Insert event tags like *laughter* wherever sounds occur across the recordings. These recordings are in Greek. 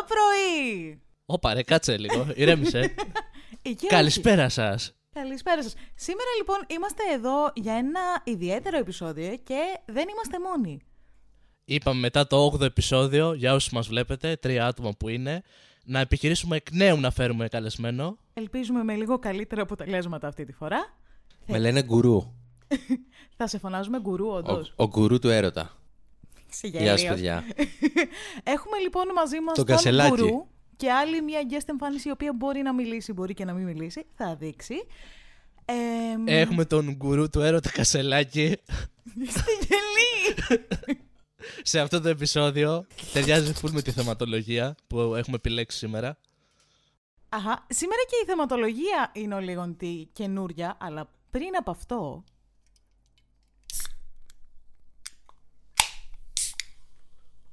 Καλό πρωί! Ωπα ρε, κάτσε λίγο, ηρέμησε. *laughs* Καλησπέρα σας. Καλησπέρα σας. Σήμερα λοιπόν είμαστε εδώ για ένα ιδιαίτερο επεισόδιο και δεν είμαστε μόνοι. Είπαμε μετά το 8ο επεισόδιο, για όσους μας βλέπετε, τρία άτομα που είναι, να επιχειρήσουμε εκ νέου να φέρουμε καλεσμένο. Ελπίζουμε με λίγο καλύτερα αποτελέσματα αυτή τη φορά. Με λένε γκουρού. *laughs* Θα σε φωνάζουμε γκουρού, όντως. Ο, ο γκουρού του έρωτα. Γεια σας, παιδιά. *laughs* Έχουμε λοιπόν μαζί μας Το τον κασελάκι. γκουρού και άλλη μια guest εμφάνιση η οποία μπορεί να μιλήσει, μπορεί και να μην μιλήσει. Θα δείξει. Ε, Έχουμε τον γκουρού του έρωτα Κασελάκη *laughs* Στη γελή! *laughs* σε αυτό το επεισόδιο. Ταιριάζει full με τη θεματολογία που έχουμε επιλέξει σήμερα. Αχα, σήμερα και η θεματολογία είναι ο λίγο τη καινούρια, αλλά πριν από αυτό.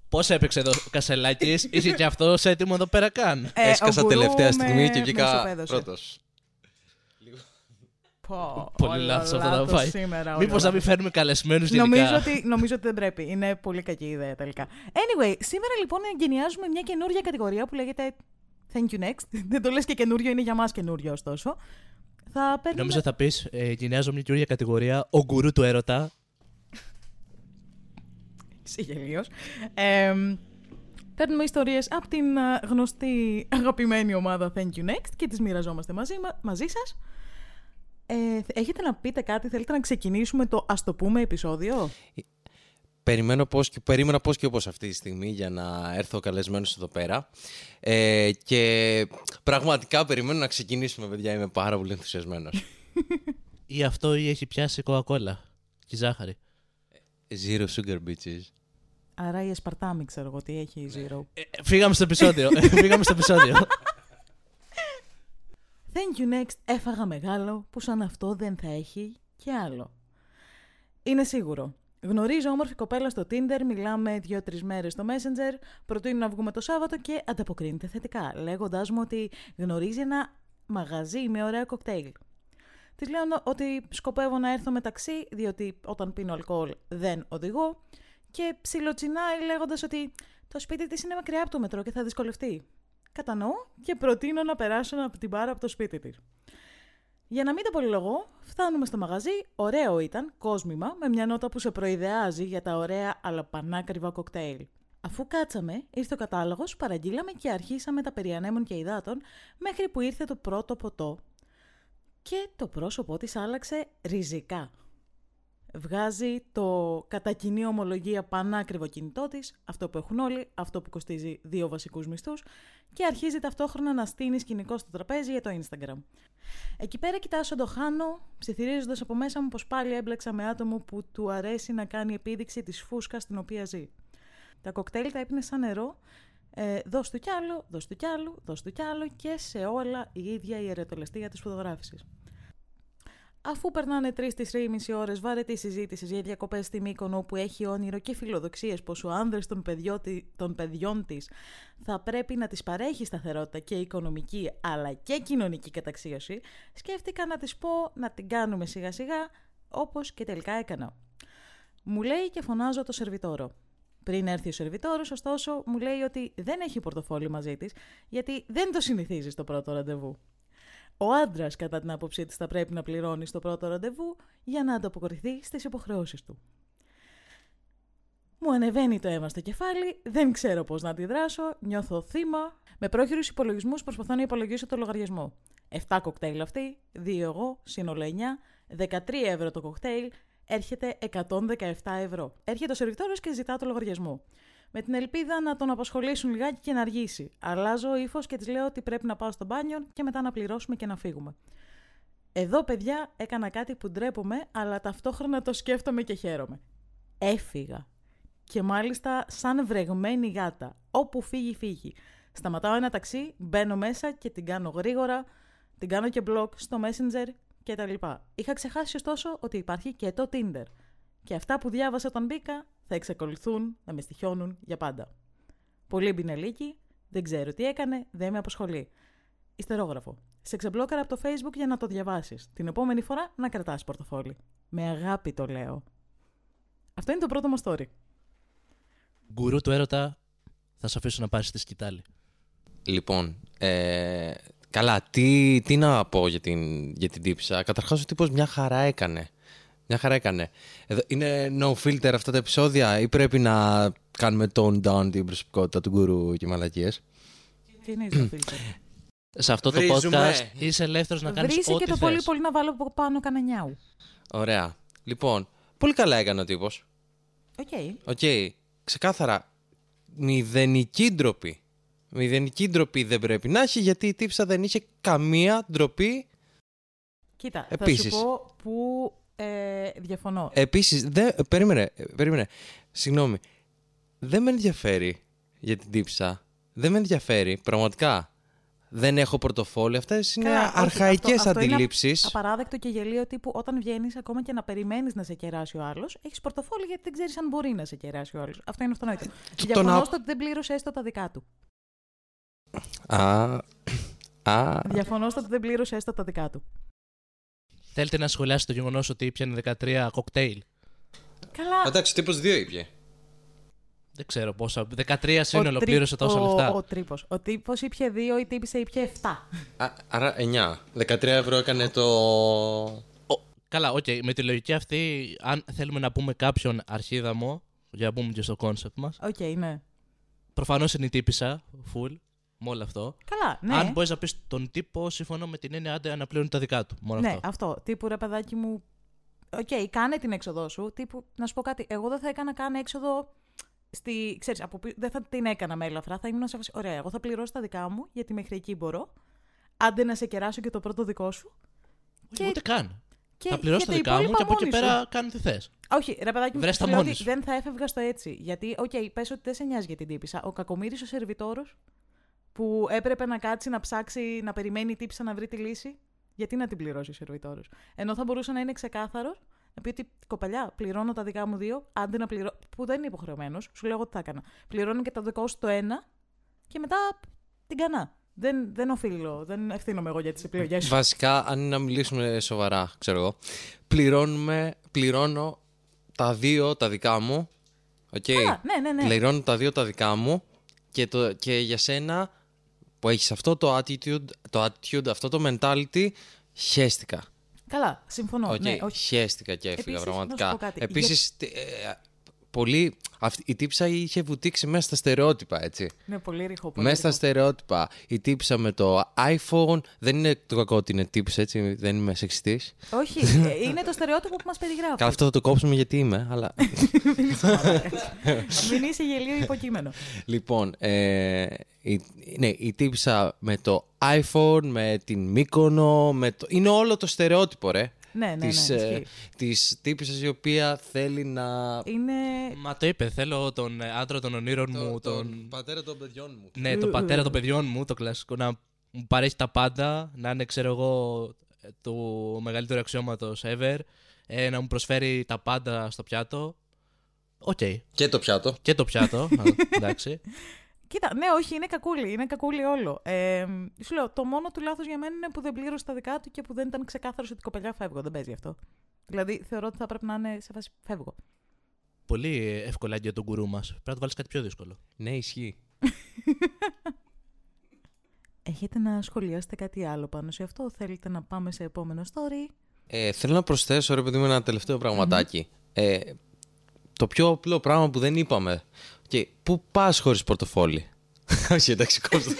Πώς έπαιξε εδώ ο Κασελάκης, *laughs* είσαι και αυτός έτοιμο εδώ πέρα καν; ε, Έσκασα ο γκουρού τελευταία με- στιγμή και με βγήκα ισοπαίδωσε. πρώτος. Πω, Πολύ όλα λάθος αυτό θα λάθος πάει. σήμερα, όλα Μήπως να μην λάθος. φέρνουμε καλεσμένους γενικά; Νομίζω ότι, νομίζω ότι δεν πρέπει. Είναι πολύ κακή ιδέα τελικά. Anyway, σήμερα λοιπόν εγκαινιάζουμε μια καινούργια κατηγορία που λέγεται Thank you next. *laughs* Δεν το λες και καινούριο, είναι για μας καινούριο ωστόσο. Θα παίρνουμε... Νόμιζα θα πεις, ε, γενιάζω μια καινούργια κατηγορία, ο γκουρού του έρωτα. Είσαι γελίος. Ε, παίρνουμε ιστορίες από την α, γνωστή αγαπημένη ομάδα Thank you next και τις μοιραζόμαστε μαζί, μα- μαζί σας. Ε, έχετε να πείτε κάτι, θέλετε να ξεκινήσουμε το ας το πούμε επεισόδιο; Περιμένω πώς και, περίμενα πώς και όπως αυτή τη στιγμή για να έρθω καλεσμένος εδώ πέρα. Ε, και πραγματικά περιμένω να ξεκινήσουμε, παιδιά. Είμαι πάρα πολύ ενθουσιασμένος. *laughs* Ή αυτό ή έχει πιάσει κοκακόλα και ζάχαρη. Zero sugar bitches. Άρα η Εσπαρτάμι ξέρω εγώ τι έχει η Zero. Ε, ε, φύγαμε στο επεισόδιο. Ε, φύγαμε στο επεισόδιο. Thank you next, έφαγα μεγάλο που σαν αυτό δεν θα έχει και άλλο. Είναι σίγουρο. Γνωρίζω όμορφη κοπέλα στο Tinder, μιλάμε δύο-τρεις μέρες στο Messenger, προτείνω να βγούμε το Σάββατο και ανταποκρίνεται θετικά, λέγοντάς μου ότι γνωρίζει ένα μαγαζί με ωραία κοκτέιλ. Τη λέω ότι σκοπεύω να έρθω μεταξύ, διότι όταν πίνω αλκοόλ δεν οδηγώ, και ψιλοτσινάει λέγοντας ότι το σπίτι της είναι μακριά από το μετρό και θα δυσκολευτεί. Κατανοώ και προτείνω να περάσω από την μπάρα από το σπίτι της. Για να μην τα πολυλογώ, φτάνουμε στο μαγαζί. Ωραίο ήταν, κόσμημα, με μια νότα που σε προειδεάζει για τα ωραία αλλά πανάκριβα κοκτέιλ. Αφού κάτσαμε, ήρθε ο κατάλογος, παραγγείλαμε και αρχίσαμε τα περί ανέμων και υδάτων μέχρι που ήρθε το πρώτο ποτό. Και το πρόσωπό της άλλαξε ριζικά. Βγάζει το κατά κοινή ομολογία πανάκριβο κινητό της, αυτό που έχουν όλοι, αυτό που κοστίζει δύο βασικούς μισθούς, και αρχίζει ταυτόχρονα να στείνει σκηνικό στο τραπέζι για το Instagram. Εκεί πέρα κοιτάζω το χάνω, ψιθυρίζοντας από μέσα μου πως πάλι έμπλεξα με άτομο που του αρέσει να κάνει επίδειξη της φούσκας στην οποία ζει. Τα κοκτέιλ τα έπινε σαν νερό, ε, δώσ' του κι άλλο, δώσ' του κι άλλο, δώσ' του κι άλλο και σε όλα η ίδια η ερετολεστία της φωτογράφησης. Αφού περνάνε 3-3,5 ώρες βαρετή συζήτηση για διακοπές στη Μύκονο που έχει όνειρο και φιλοδοξίες πως ο άνδρας των, παιδιώτη- των παιδιών της θα πρέπει να της παρέχει σταθερότητα και οικονομική αλλά και κοινωνική καταξίωση, σκέφτηκα να της πω να την κάνουμε σιγά σιγά όπως και τελικά έκανα. Μου λέει και φωνάζω το σερβιτόρο. Πριν έρθει ο σερβιτόρος, ωστόσο, μου λέει ότι δεν έχει πορτοφόλι μαζί της, γιατί δεν το συνηθίζεις στο πρώτο ραντεβού. Ο άντρας, κατά την άποψή της, θα πρέπει να πληρώνει στο πρώτο ραντεβού για να ανταποκριθεί στις υποχρεώσεις του. Μου ανεβαίνει το αίμα στο κεφάλι, δεν ξέρω πώς να αντιδράσω, νιώθω θύμα. Με πρόχειρους υπολογισμούς προσπαθώ να υπολογίσω το λογαριασμό. 7 κοκτέιλ αυτή, 2 εγώ, σύνολο 9, 13 ευρώ το κοκτέιλ, έρχεται 117 ευρώ. Έρχεται ο σερβιτόρος και ζητά το λογαριασμό. Με την ελπίδα να τον απασχολήσουν λιγάκι και να αργήσει. Αλλάζω ύφος και της λέω ότι πρέπει να πάω στο μπάνιο και μετά να πληρώσουμε και να φύγουμε. Εδώ, παιδιά, έκανα κάτι που ντρέπομαι, αλλά ταυτόχρονα το σκέφτομαι και χαίρομαι. Έφυγα. Και μάλιστα σαν βρεγμένη γάτα. Όπου φύγει, φύγει. Σταματάω ένα ταξί, μπαίνω μέσα και την κάνω γρήγορα, την κάνω και blog στο Messenger κτλ. Είχα ξεχάσει ωστόσο ότι υπάρχει και το Tinder. Και αυτά που διάβασα όταν μπήκα θα εξακολουθούν να με στοιχιώνουν για πάντα. Πολύ μπινελίκι, δεν ξέρω τι έκανε, δεν με απασχολεί. Ιστερόγραφο. Σε ξεμπλόκαρα από το Facebook για να το διαβάσεις. Την επόμενη φορά να κρατάς πορτοφόλι. Με αγάπη το λέω. Αυτό είναι το πρώτο μας story. Γκουρού του έρωτα Θα σε αφήσω να πάρεις τη σκητάλη. Λοιπόν, ε, καλά, τι, τι να πω για την, για την τύψα. Καταρχάς ο τύπος μια χαρά έκανε. Μια χαρά έκανε. Εδώ, είναι no filter αυτά τα επεισόδια ή πρέπει να κάνουμε tone down την προσωπικότητα του γκουρού και μαλακίες. Τι είναι το φίλτρο. *clears throat* Σε αυτό το Βρίζουμε. podcast είσαι ελεύθερος να κάνεις Βρύσει ό,τι και το θες. πολύ πολύ να βάλω από πάνω κανενιάου. Ωραία. Λοιπόν, πολύ καλά έκανε ο τύπος. Οκ. Οκ, ξεκάθαρα. Μηδενική ντροπή. Μηδενική ντροπή δεν πρέπει να έχει γιατί η τύπισσα δεν είχε καμία ντροπή. Κοίτα, Επίσης. θα σου πω που ε, διαφωνώ. Επίσης, δεν, περίμενε, ε, περίμενε. Συγγνώμη. Δεν με ενδιαφέρει για την τύπισσα. Δεν με ενδιαφέρει, πραγματικά. Δεν έχω πορτοφόλι. Αυτές είναι Καλά, όχι, αρχαϊκές αυτό- αυτό είναι αντιλήψεις. Απαράδεκτο και γελίο τύπου όταν βγαίνεις ακόμα και να περιμένεις να σε κεράσει ο άλλος, έχεις πορτοφόλι γιατί δεν ξέρεις αν μπορεί να σε κεράσει ο άλλος. Αυτό είναι αυτονόητο. το Διαφωνώ να- στο ότι δεν πλήρωσε έστω τα δικά του. Α, α, Διαφωνώ στο ότι δεν πλήρωσε έστω τα δικά του. Θέλετε να σχολιάσετε το γεγονός ότι πιάνε 13 κοκτέιλ; Καλά. εντάξει, τύπος δύο ήπια. Δεν ξέρω πόσα. 13 σύνολο τρί- πλήρωσε τόσα ο- λεφτά. Ο τρύπος. Ο τύπος ήπια 2, η τύπησε ήπια 7. Α, άρα 9. 13 ευρώ έκανε το... Ο- Καλά, οκ. Με τη λογική αυτή, αν θέλουμε να πούμε κάποιον αρχίδαμο, για να πούμε και στο concept μας, Οκ, ναι. προφανώς είναι η τύπισσα, full, με όλο αυτό. Καλά, ναι. Αν μπορείς να πεις τον τύπο, συμφωνώ με την έννοια άντε να πληρώνει τα δικά του. Μόνο ναι, αυτό. αυτό. Τύπου ρε παιδάκι μου. Οκ, κάνε την έξοδό σου. Τύπου, να σου πω κάτι. Εγώ δεν θα έκανα καν έξοδο. Στη, ξέρεις, από, πι- δεν θα την έκανα με ελαφρά. Θα ήμουν σε φάση. Ωραία, εγώ θα πληρώσω τα δικά μου γιατί μέχρι εκεί μπορώ. Άντε να σε κεράσω και το πρώτο δικό σου. Όχι, Ούτε καν. Και θα πληρώσω τα για δικά μου υπόλοιπα και από εκεί μόνη σου. πέρα κάνω τι θες. Όχι, ρε παιδάκι μου, Βρες τα σου λέω μόνη ότι σου. δεν θα έφευγα στο έτσι. Γιατί, οκ, okay, πες ότι δεν σε νοιάζει για την τύπισσα. Ο κακομοίρης ο σερβιτόρος που έπρεπε να κάτσει να ψάξει, να περιμένει η τύπισσα να βρει τη λύση; Γιατί να την πληρώσει ο σερβιτόρος; Ενώ θα μπορούσε να είναι ξεκάθαρος να πει ότι κοπελιά, πληρώνω τα δικά μου δύο, άντε να πληρώ. που δεν είναι υποχρεωμένος, σου λέω εγώ τι θα έκανα. Πληρώνω και τα δικό σου το ένα και μετά την έκανα. Δεν, δεν οφείλω, δεν ευθύνομαι εγώ για τις επιλογές σου. Βασικά, αν είναι να μιλήσουμε σοβαρά, ξέρω εγώ, πληρώνουμε, πληρώνω τα δύο τα δικά μου. Οκ. Α, ναι, ναι, ναι. Πληρώνω τα δύο τα δικά μου και, το, και για σένα που έχεις αυτό το attitude, το attitude, αυτό το mentality, χέστηκα. Καλά, συμφωνώ. Οκ, Ναι, όχι. χέστηκα και έφυγα Επίσης, να σου πραγματικά. πω κάτι. Επίσης, τε- ε, πολύ, αυτή, η τύψα είχε βουτήξει μέσα στα στερεότυπα, έτσι. Είναι πολύ ρηχό. πολύ Μέσα στα ρηχό. στερεότυπα. Η τύψα με το iPhone. Δεν είναι το κακό ότι είναι τύψα, έτσι. Δεν είμαι σεξιστής. Όχι, ε, είναι το στερεότυπο που μας περιγράφει. Καλά, αυτό θα το κόψουμε γιατί είμαι, αλλά. *laughs* Μην είσαι γελίο υποκείμενο. λοιπόν, ε, η, ναι, η τύψα με το iPhone, με την Μύκονο, με το... είναι όλο το στερεότυπο, ρε. Ναι, ναι, ναι, της, ισχύει. της τύπισσας η οποία θέλει να... Είναι. Μα το είπε, θέλω τον ε, άντρα των ονείρων μου, τον. πατέρα των παιδιών μου. Ναι, τον πατέρα των παιδιών μου, το κλασικό, να μου παρέχει τα πάντα, να είναι, ξέρω εγώ, ε, του μεγαλύτερου αξιώματος ever, ε, να μου προσφέρει τα πάντα στο πιάτο. Οκ. Και το πιάτο. Και το πιάτο, α, *laughs* εντάξει. Κοίτα, ναι, όχι, είναι κακούλι. Είναι κακούλι όλο. Ε, σου λέω, το μόνο του λάθος για μένα είναι που δεν πλήρωσε τα δικά του και που δεν ήταν ξεκάθαρος ότι κοπελιά φεύγω. Δεν παίζει αυτό. Δηλαδή, θεωρώ ότι θα πρέπει να είναι σε φάση φεύγω. Πολύ εύκολα για τον γκουρού μας. Πρέπει να το βάλεις κάτι πιο δύσκολο. Ναι, ισχύει. *laughs* Έχετε να σχολιάσετε κάτι άλλο πάνω σε αυτό, θέλετε να πάμε σε επόμενο story; Ε, θέλω να προσθέσω, ρε παιδί μου, ένα τελευταίο πραγματάκι. Ε, το πιο απλό πράγμα που δεν είπαμε. Και πού πας χωρίς πορτοφόλι; *laughs* Όχι, εντάξει, κόψτε.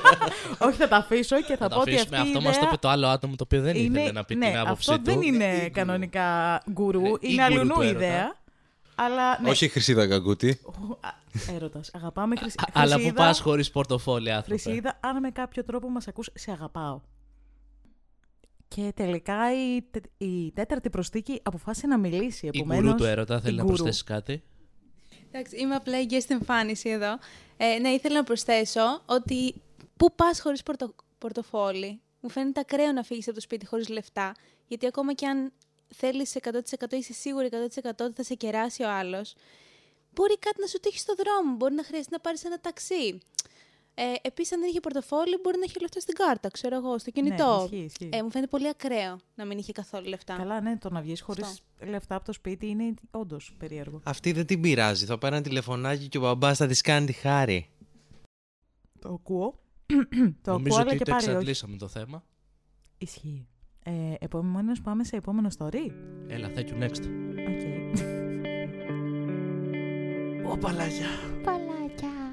*laughs* όχι, θα τα αφήσω και θα, Θα πω το ότι αφήσουμε. αυτή η Αυτό μας το ιδέα είπε το άλλο άτομο το οποίο δεν είναι, ήθελε να πει ναι, την άποψή αυτό του. δεν είναι κανονικά γκουρού, Ναι, ή είναι γκουρού αλλουνού του έρωτα. ιδέα. Αλλά ναι, Όχι Χρυσίδα Καγκούτη. Έρωτας. Αγαπάμε χρυσ... Α- Αλλά που Χρυσίδα, πας χωρίς πορτοφόλι, άνθρωποι; Χρυσίδα, αν με κάποιο τρόπο μας ακούς, σε αγαπάω. Και τελικά η, τε- η τέταρτη προστίκη αποφάσισε να μιλήσει. Η Επομένως, γκουρού του έρωτα θέλει η να γκουρού. προσθέσει κάτι; Εντάξει, είμαι απλά η guest εμφάνιση εδώ. Ε, ναι, ήθελα να προσθέσω ότι πού πας χωρίς πορτο, πορτοφόλι; Μου φαίνεται ακραίο να φύγεις από το σπίτι χωρίς λεφτά, γιατί ακόμα και αν θέλεις 100% είσαι σίγουρη 100% ότι θα σε κεράσει ο άλλος, μπορεί κάτι να σου τύχει στο δρόμο, μπορεί να χρειαστεί να πάρεις ένα ταξί. Ε, Επίσης, αν δεν είχε πορτοφόλι, μπορεί να είχε λεφτά στην κάρτα, ξέρω εγώ, στο κινητό. Ναι, ισχύει, ισχύει. ε, μου φαίνεται πολύ ακραίο να μην είχε καθόλου λεφτά. Καλά, ναι, το να βγεις χωρίς Αυτό. λεφτά από το σπίτι είναι όντως περίεργο. Αυτή δεν την πειράζει. Θα πάρει ένα τηλεφωνάκι και ο μπαμπάς θα της κάνει τη χάρη. Το ακούω. το Νομίζω ακούω, αλλά ότι και το πάλι όχι. εξαντλήσαμε το θέμα. Ισχύει. Ε, Επομένως, πάμε σε επόμενο story. Έλα, thank you next. Οκ. Οπαλάγια. Παλάκια.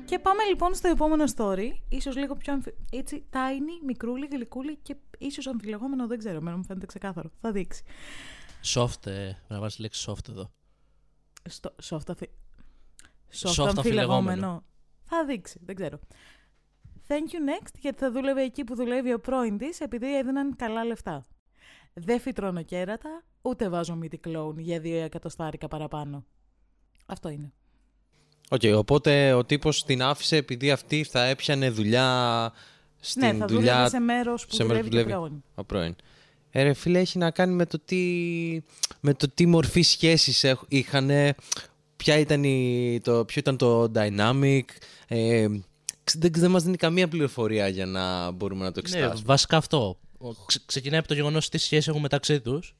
Και πάμε λοιπόν στο επόμενο story. Ίσως λίγο πιο αμφι... έτσι, tiny, μικρούλι, γλυκούλι και ίσως αμφιλεγόμενο, δεν ξέρω. Εμένα μου φαίνεται ξεκάθαρο. Θα δείξει. Soft, ε, να βάλεις λέξη soft εδώ. Στο, soft, αφι... Soft soft αμφιλεγόμενο. αμφιλεγόμενο. Θα δείξει, δεν ξέρω. Thank you next, γιατί θα δούλευε εκεί που δουλεύει ο πρώην της, επειδή έδιναν καλά λεφτά. Δεν φυτρώνω κέρατα, ούτε βάζω μύτη κλόουν για δύο εκατοστάρικα παραπάνω. Αυτό είναι. Οκ, οπότε ο τύπος την άφησε επειδή αυτή θα έπιανε δουλειά στην ναι, θα δουλειά δούλευε σε μέρος που σε μέρος δουλεύει που και δουλεύει. πρώην. ο πρώην. Ε, ρε φίλε, έχει να κάνει με το τι, με το τι μορφή σχέσης είχαν, ποια ήταν η, το, ποιο ήταν το dynamic. Ε, ξε- δεν, δεν μας δίνει καμία πληροφορία για να μπορούμε να το Ναι, εξετάσουμε. βασικά αυτό. Ο- ξε- ξεκινάει από το γεγονός τι σχέση έχουν μεταξύ τους.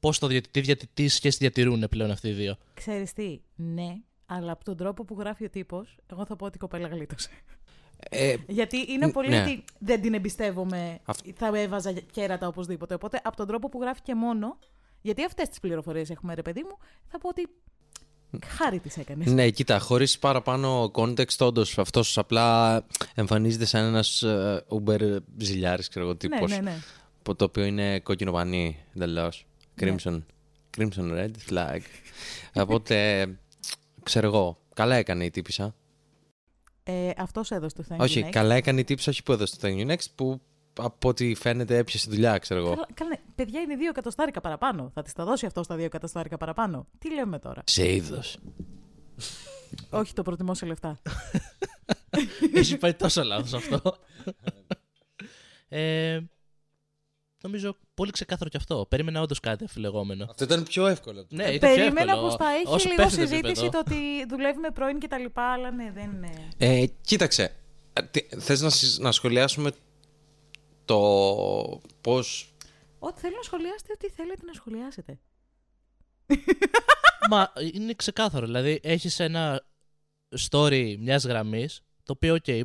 Πώς το διατη- τι, διατη- τι σχέση διατηρούν πλέον αυτοί οι δύο. Ξέρεις τι, ναι, αλλά από τον τρόπο που γράφει ο τύπος, εγώ θα πω ότι η κοπέλα γλίτωσε. Ε, Γιατί είναι Ν- πολύ ναι. ότι δεν την εμπιστεύομαι, Αυ- θα έβαζα κέρατα οπωσδήποτε. Οπότε από τον τρόπο που γράφει και μόνο, γιατί αυτές τις πληροφορίες έχουμε ρε παιδί μου, θα πω ότι χάρη τις έκανες. ναι, κοίτα, χωρίς παραπάνω context, όντως αυτός απλά εμφανίζεται σαν ένας ε, Uber ζηλιάρης, ξέρω εγώ, ναι, τύπος. ναι, ναι. που- το οποίο είναι κόκκινο πανί, εντελώς. Crimson. Crimson red flag. *laughs* Οπότε, ξέρω εγώ, καλά έκανε η τύπησα. Ε, αυτός έδωσε το thank you όχι, next. καλά έκανε η τύπησα, όχι που έδωσε το Thank you next, που από ό,τι φαίνεται έπιασε δουλειά, ξέρω εγώ. Καλά, καλά, ναι. παιδιά είναι δύο εκατοστάρικα παραπάνω. Θα της τα δώσει αυτό στα δύο εκατοστάρικα παραπάνω. Τι λέμε τώρα; Σε είδος. όχι, το προτιμώ σε λεφτά. *laughs* Έχει πάει τόσο λάθος αυτό. ε, νομίζω πολύ ξεκάθαρο κι αυτό. Περίμενα όντως κάτι αφιλεγόμενο. Αυτό ήταν πιο εύκολο. Ναι, ήταν πιο Περίμενα εύκολο. πως θα έχει Όσο λίγο πέφτει το συζήτηση επίπεδο. το ότι δουλεύει με πρώην και τα λοιπά, αλλά ναι, δεν είναι. Ε, κοίταξε, ε, τι- θες να, συ- να σχολιάσουμε το πώς... Ό,τι θέλω να σχολιάσετε, ό,τι θέλετε να σχολιάσετε. *laughs* Μα είναι ξεκάθαρο. Δηλαδή, έχεις ένα story μιας γραμμής, το οποίο, OK,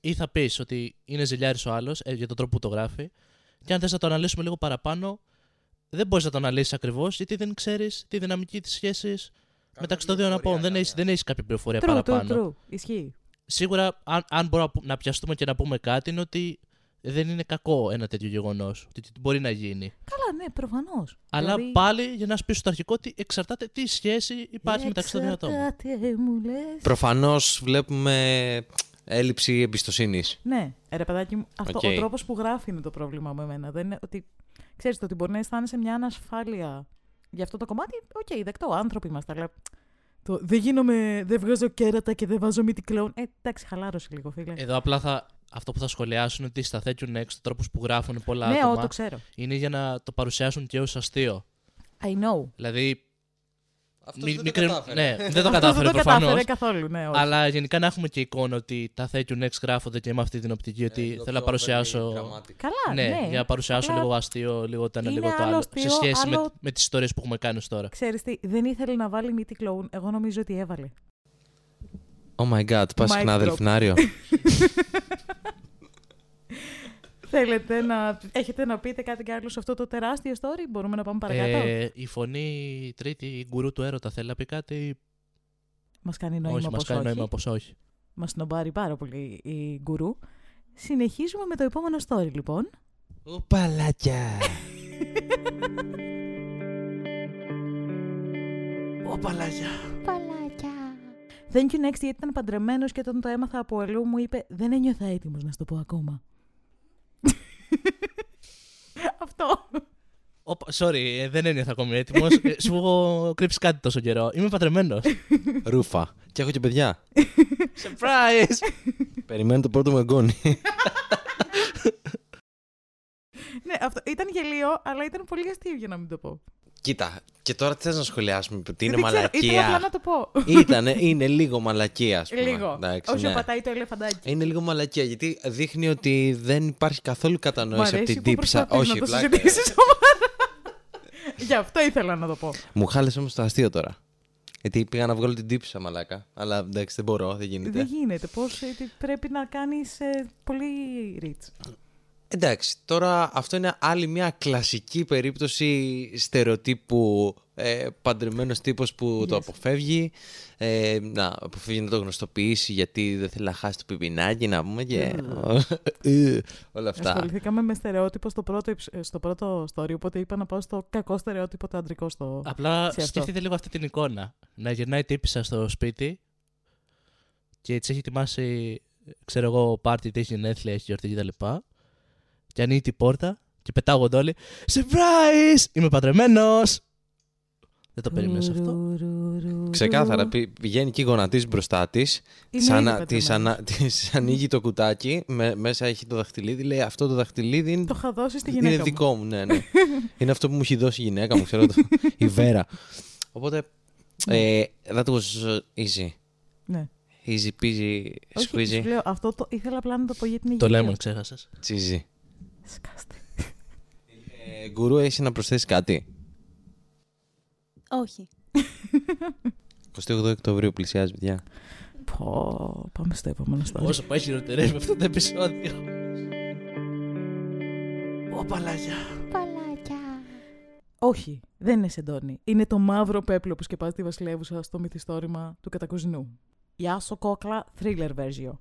ή θα πεις ότι είναι ζηλιάρης ο άλλος για τον τρόπο που το γράφει, και αν θες να το αναλύσουμε λίγο παραπάνω, δεν μπορείς να το αναλύσεις ακριβώς, γιατί δεν ξέρεις τη δυναμική της σχέσης μεταξύ των δύο ατόμων. Δεν έχει δεν έχεις κάποια πληροφορία True, true, παραπάνω. true. Ισχύει. Σίγουρα, αν, αν μπορούμε να που- να πιαστούμε και να πούμε κάτι, είναι ότι δεν είναι κακό ένα τέτοιο γεγονός. Ότι μπορεί να γίνει. Καλά, ναι, προφανώς. Αλλά πάλι για να σου πεις στο αρχικό ότι εξαρτάται τι σχέση υπάρχει μεταξύ των δύο ατόμων. Εξαρτάται, μου λες. Προφανώς βλέπουμε έλλειψη εμπιστοσύνης. Ναι, ρε παιδάκι μου, αυτό, Οκ. ο τρόπος που γράφει είναι το πρόβλημα με εμένα. Δεν είναι ότι. Ξέρεις το ότι μπορεί να αισθάνεσαι μια ανασφάλεια για αυτό το κομμάτι. Οκ, δεκτό, άνθρωποι είμαστε, αλλά. Το, δεν γίνομαι, δεν βγάζω κέρατα και δεν βάζω μύτη κλόουν. Ε, εντάξει, χαλάρωσε λίγο, φίλε. Εδώ απλά θα, αυτό που θα σχολιάσουν είναι ότι στα Thank You Next, ο τρόπος που γράφουν πολλά ναι, άτομα ό, το ξέρω. είναι για να το παρουσιάσουν και ως αστείο. I know. Δηλαδή. Αυτός μη- δεν το μικρή- κατάφερε. Ναι, δεν το Αυτός κατάφερε δεν το προφανώς. κατάφερε καθόλου, ναι, όχι. Αλλά γενικά να έχουμε και εικόνα ότι τα Thank You Next γράφονται και με αυτή την οπτική Ε, ότι θέλω να παρουσιάσω. Καλά, Ναι, ναι. για να παρουσιάσω Απλά, λίγο αστείο, λίγο το ένα, είναι λίγο το άλλο άλλο. αστείο, σε σχέση με, άλλο- με τις ιστορίες που έχουμε κάνει ως τώρα. Ξέρεις τι, δεν ήθελε να βάλει μύτη κλόουν. Εγώ νομίζω ότι έβαλε. Oh my god, πας Mic συχνά drop. *laughs* δελφινάριο. Θέλετε να, έχετε να πείτε κάτι κι άλλο σε αυτό το τεράστιο story, μπορούμε να πάμε παρακάτω; Ε, η φωνή η τρίτη, η γκουρού του έρωτα, θέλει να πει κάτι. Μας κάνει νόημα όχι, πως μα κάνει όχι. νόημα πως όχι. Μας σνομπάρει πάρα πολύ η γκουρού. Συνεχίζουμε με το επόμενο story λοιπόν. Οπαλάκια. Οπαλάγια. *laughs* Παλάκια. Thank you next γιατί ήταν παντρεμένος και όταν το έμαθα από αλλού μου είπε δεν ένιωθα έτοιμος να σου το πω ακόμα. *laughs* Αυτό. Οπα, sorry, ε, δεν ένιωθα ακόμη έτοιμος. *laughs* σου έχω κρύψει κάτι τόσο καιρό. Είμαι παντρεμένος. *laughs* Ρούφα. Και έχω και παιδιά. Surprise! Περιμένω το πρώτο μου εγγόνι. Ναι, αυτό ήταν γελίο, αλλά ήταν πολύ αστείο για να μην το πω. Κοίτα, και τώρα τι θες να σχολιάσουμε, ότι είναι δεν ξέρω, ήθελα απλά μαλακία. να το πω. Ήτανε, είναι λίγο μαλακία, ας πούμε. Λίγο. Εντάξει, Όσο ναι. πατάει το ελεφαντάκι. Είναι λίγο μαλακία, γιατί δείχνει ότι δεν υπάρχει καθόλου Μου κατανόηση από αρέσει την που τύψα. προσπαθείς Όχι, να το πλάκα. συζητήσεις σοβαρά. Γι' αυτό ήθελα να το πω. Μου χάλεσε όμως το αστείο τώρα. Γιατί πήγα να βγάλω την τύψα, μαλάκα. Αλλά εντάξει, δεν μπορώ, δεν γίνεται. Δεν γίνεται. Πώς πρέπει να κάνεις πολύ rich. Εντάξει, τώρα αυτό είναι άλλη μια κλασική περίπτωση στερεοτύπου ε, παντρεμένος τύπος που το Yes. αποφεύγει ε, να αποφεύγει να το γνωστοποιήσει γιατί δεν θέλει να χάσει το πιπινάκι να πούμε και Ε, όλα αυτά. Ασχοληθήκαμε με στερεότυπο στο πρώτο, υψ- στο πρώτο story, οπότε είπα να πάω στο κακό στερεότυπο το αντρικό στο. Απλά σε αυτό. σκεφτείτε λίγο αυτή την εικόνα. Να γυρνάει τύπησα στο σπίτι και τη έχει ετοιμάσει, ξέρω εγώ, πάρτι, τη έχει γενέθλια, έχει γιορτή κτλ. Και ανοίγει την πόρτα και πετάγονται όλοι. Surprise! Είμαι παντρεμένος! Δεν το περίμενες αυτό. Ξεκάθαρα πη- πηγαίνει και γονατίζει μπροστά της. Είναι Της, ήδη ανα, παντρεμένος. της, ανα, της *laughs* ανοίγει το κουτάκι, με, μέσα έχει το δαχτυλίδι, λέει αυτό το δαχτυλίδι είναι, Το είχα δώσει στη γυναίκα είναι μου. δικό μου. Ναι, ναι. *laughs* είναι αυτό που μου έχει δώσει η γυναίκα μου, ξέρω το, *laughs* η Βέρα. Οπότε, ε, that was easy. Ναι. Easy peasy, Όχι, σου squeezy, λέω, αυτό το ήθελα απλά να το πω για την Το υγεία. λέμε, ξέχασες. cheesy. Σκάστε. Ε, γκουρού, έχεις να προσθέσεις κάτι; Όχι. 28 Οκτωβρίου πλησιάζει, παιδιά. Πω, πάμε στο επόμενο story. Όσο πάει χειροτερεύει αυτό το επεισόδιο. Ω παλαγιά. Παλάκια. Όχι, δεν είναι σεντόνι. Είναι το μαύρο πέπλο που σκεπάζει τη βασιλεύουσα στο μυθιστόρημα του κατακουζινού. Γεια σου κόκλα, thriller version.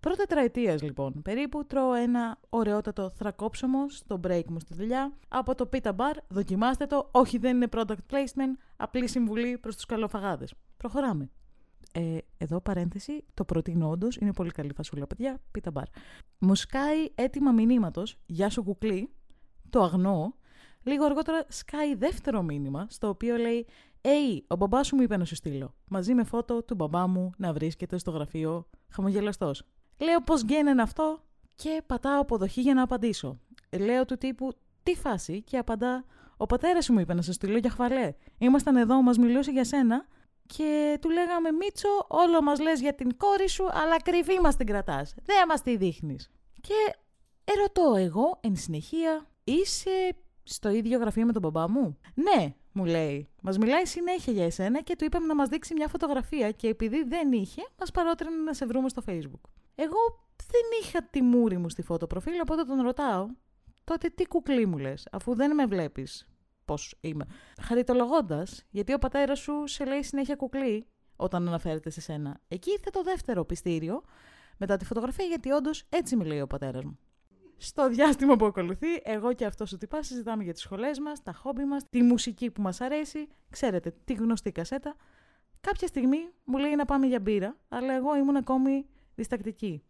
Πρώτα τετραετίας λοιπόν, περίπου τρώω ένα ωραιότατο θρακόψωμο στο break μου στη δουλειά από το Pita Bar. Δοκιμάστε το. Όχι, δεν είναι product placement. Απλή συμβουλή προς τους καλοφαγάδες. Προχωράμε. Ε, εδώ παρένθεση, το προτείνω όντως. Είναι πολύ καλή φασούλα, παιδιά. Pita Bar. Μου σκάει έτοιμα μηνύματος. Γεια σου κουκλί. Το αγνώ. Λίγο αργότερα σκάει δεύτερο μήνυμα, στο οποίο λέει «Ει, ο μπαμπάς σου μου είπε να σου στείλω». Μαζί με φώτο του μπαμπά μου να βρίσκεται στο γραφείο χαμογελαστός. Λέω πώς γίνεται αυτό και πατάω αποδοχή για να απαντήσω. Λέω του τύπου «Τι φάση» και απαντά «Ο πατέρας σου μου είπε να σε στείλω για χβαλέ. Ήμασταν εδώ, μας μιλούσε για σένα και του λέγαμε Μίτσο, όλο μας λες για την κόρη σου, αλλά κρυφή μας την κρατάς. Δεν μας τη δείχνεις». Και ερωτώ εγώ εν συνεχεία «Είσαι στο ίδιο γραφείο με τον μπαμπά μου; Ναι, μου λέει. Μας μιλάει συνέχεια για εσένα και του είπαμε να μας δείξει μια φωτογραφία και επειδή δεν είχε, μας παρότρινε να σε βρούμε στο Facebook. Εγώ δεν είχα τη μούρη μου στη φώτο προφίλ, οπότε τον ρωτάω. Τότε τι κουκλί μου λες, αφού δεν με βλέπεις πώς είμαι. Χαριτολογώντας, γιατί ο πατέρας σου σε λέει συνέχεια κουκλί όταν αναφέρεται σε σένα. Εκεί ήρθε το δεύτερο πιστήριο μετά τη φωτογραφία, γιατί όντως έτσι μιλάει ο πατέρας μου. Στο διάστημα που ακολουθεί, εγώ και αυτός ο τυπάς συζητάμε για τις σχολές μας, τα χόμπι μας, τη μουσική που μας αρέσει. Ξέρετε, τη γνωστή κασέτα. Κάποια στιγμή μου λέει να πάμε για μπύρα, αλλά εγώ ήμουν ακόμη διστακτική.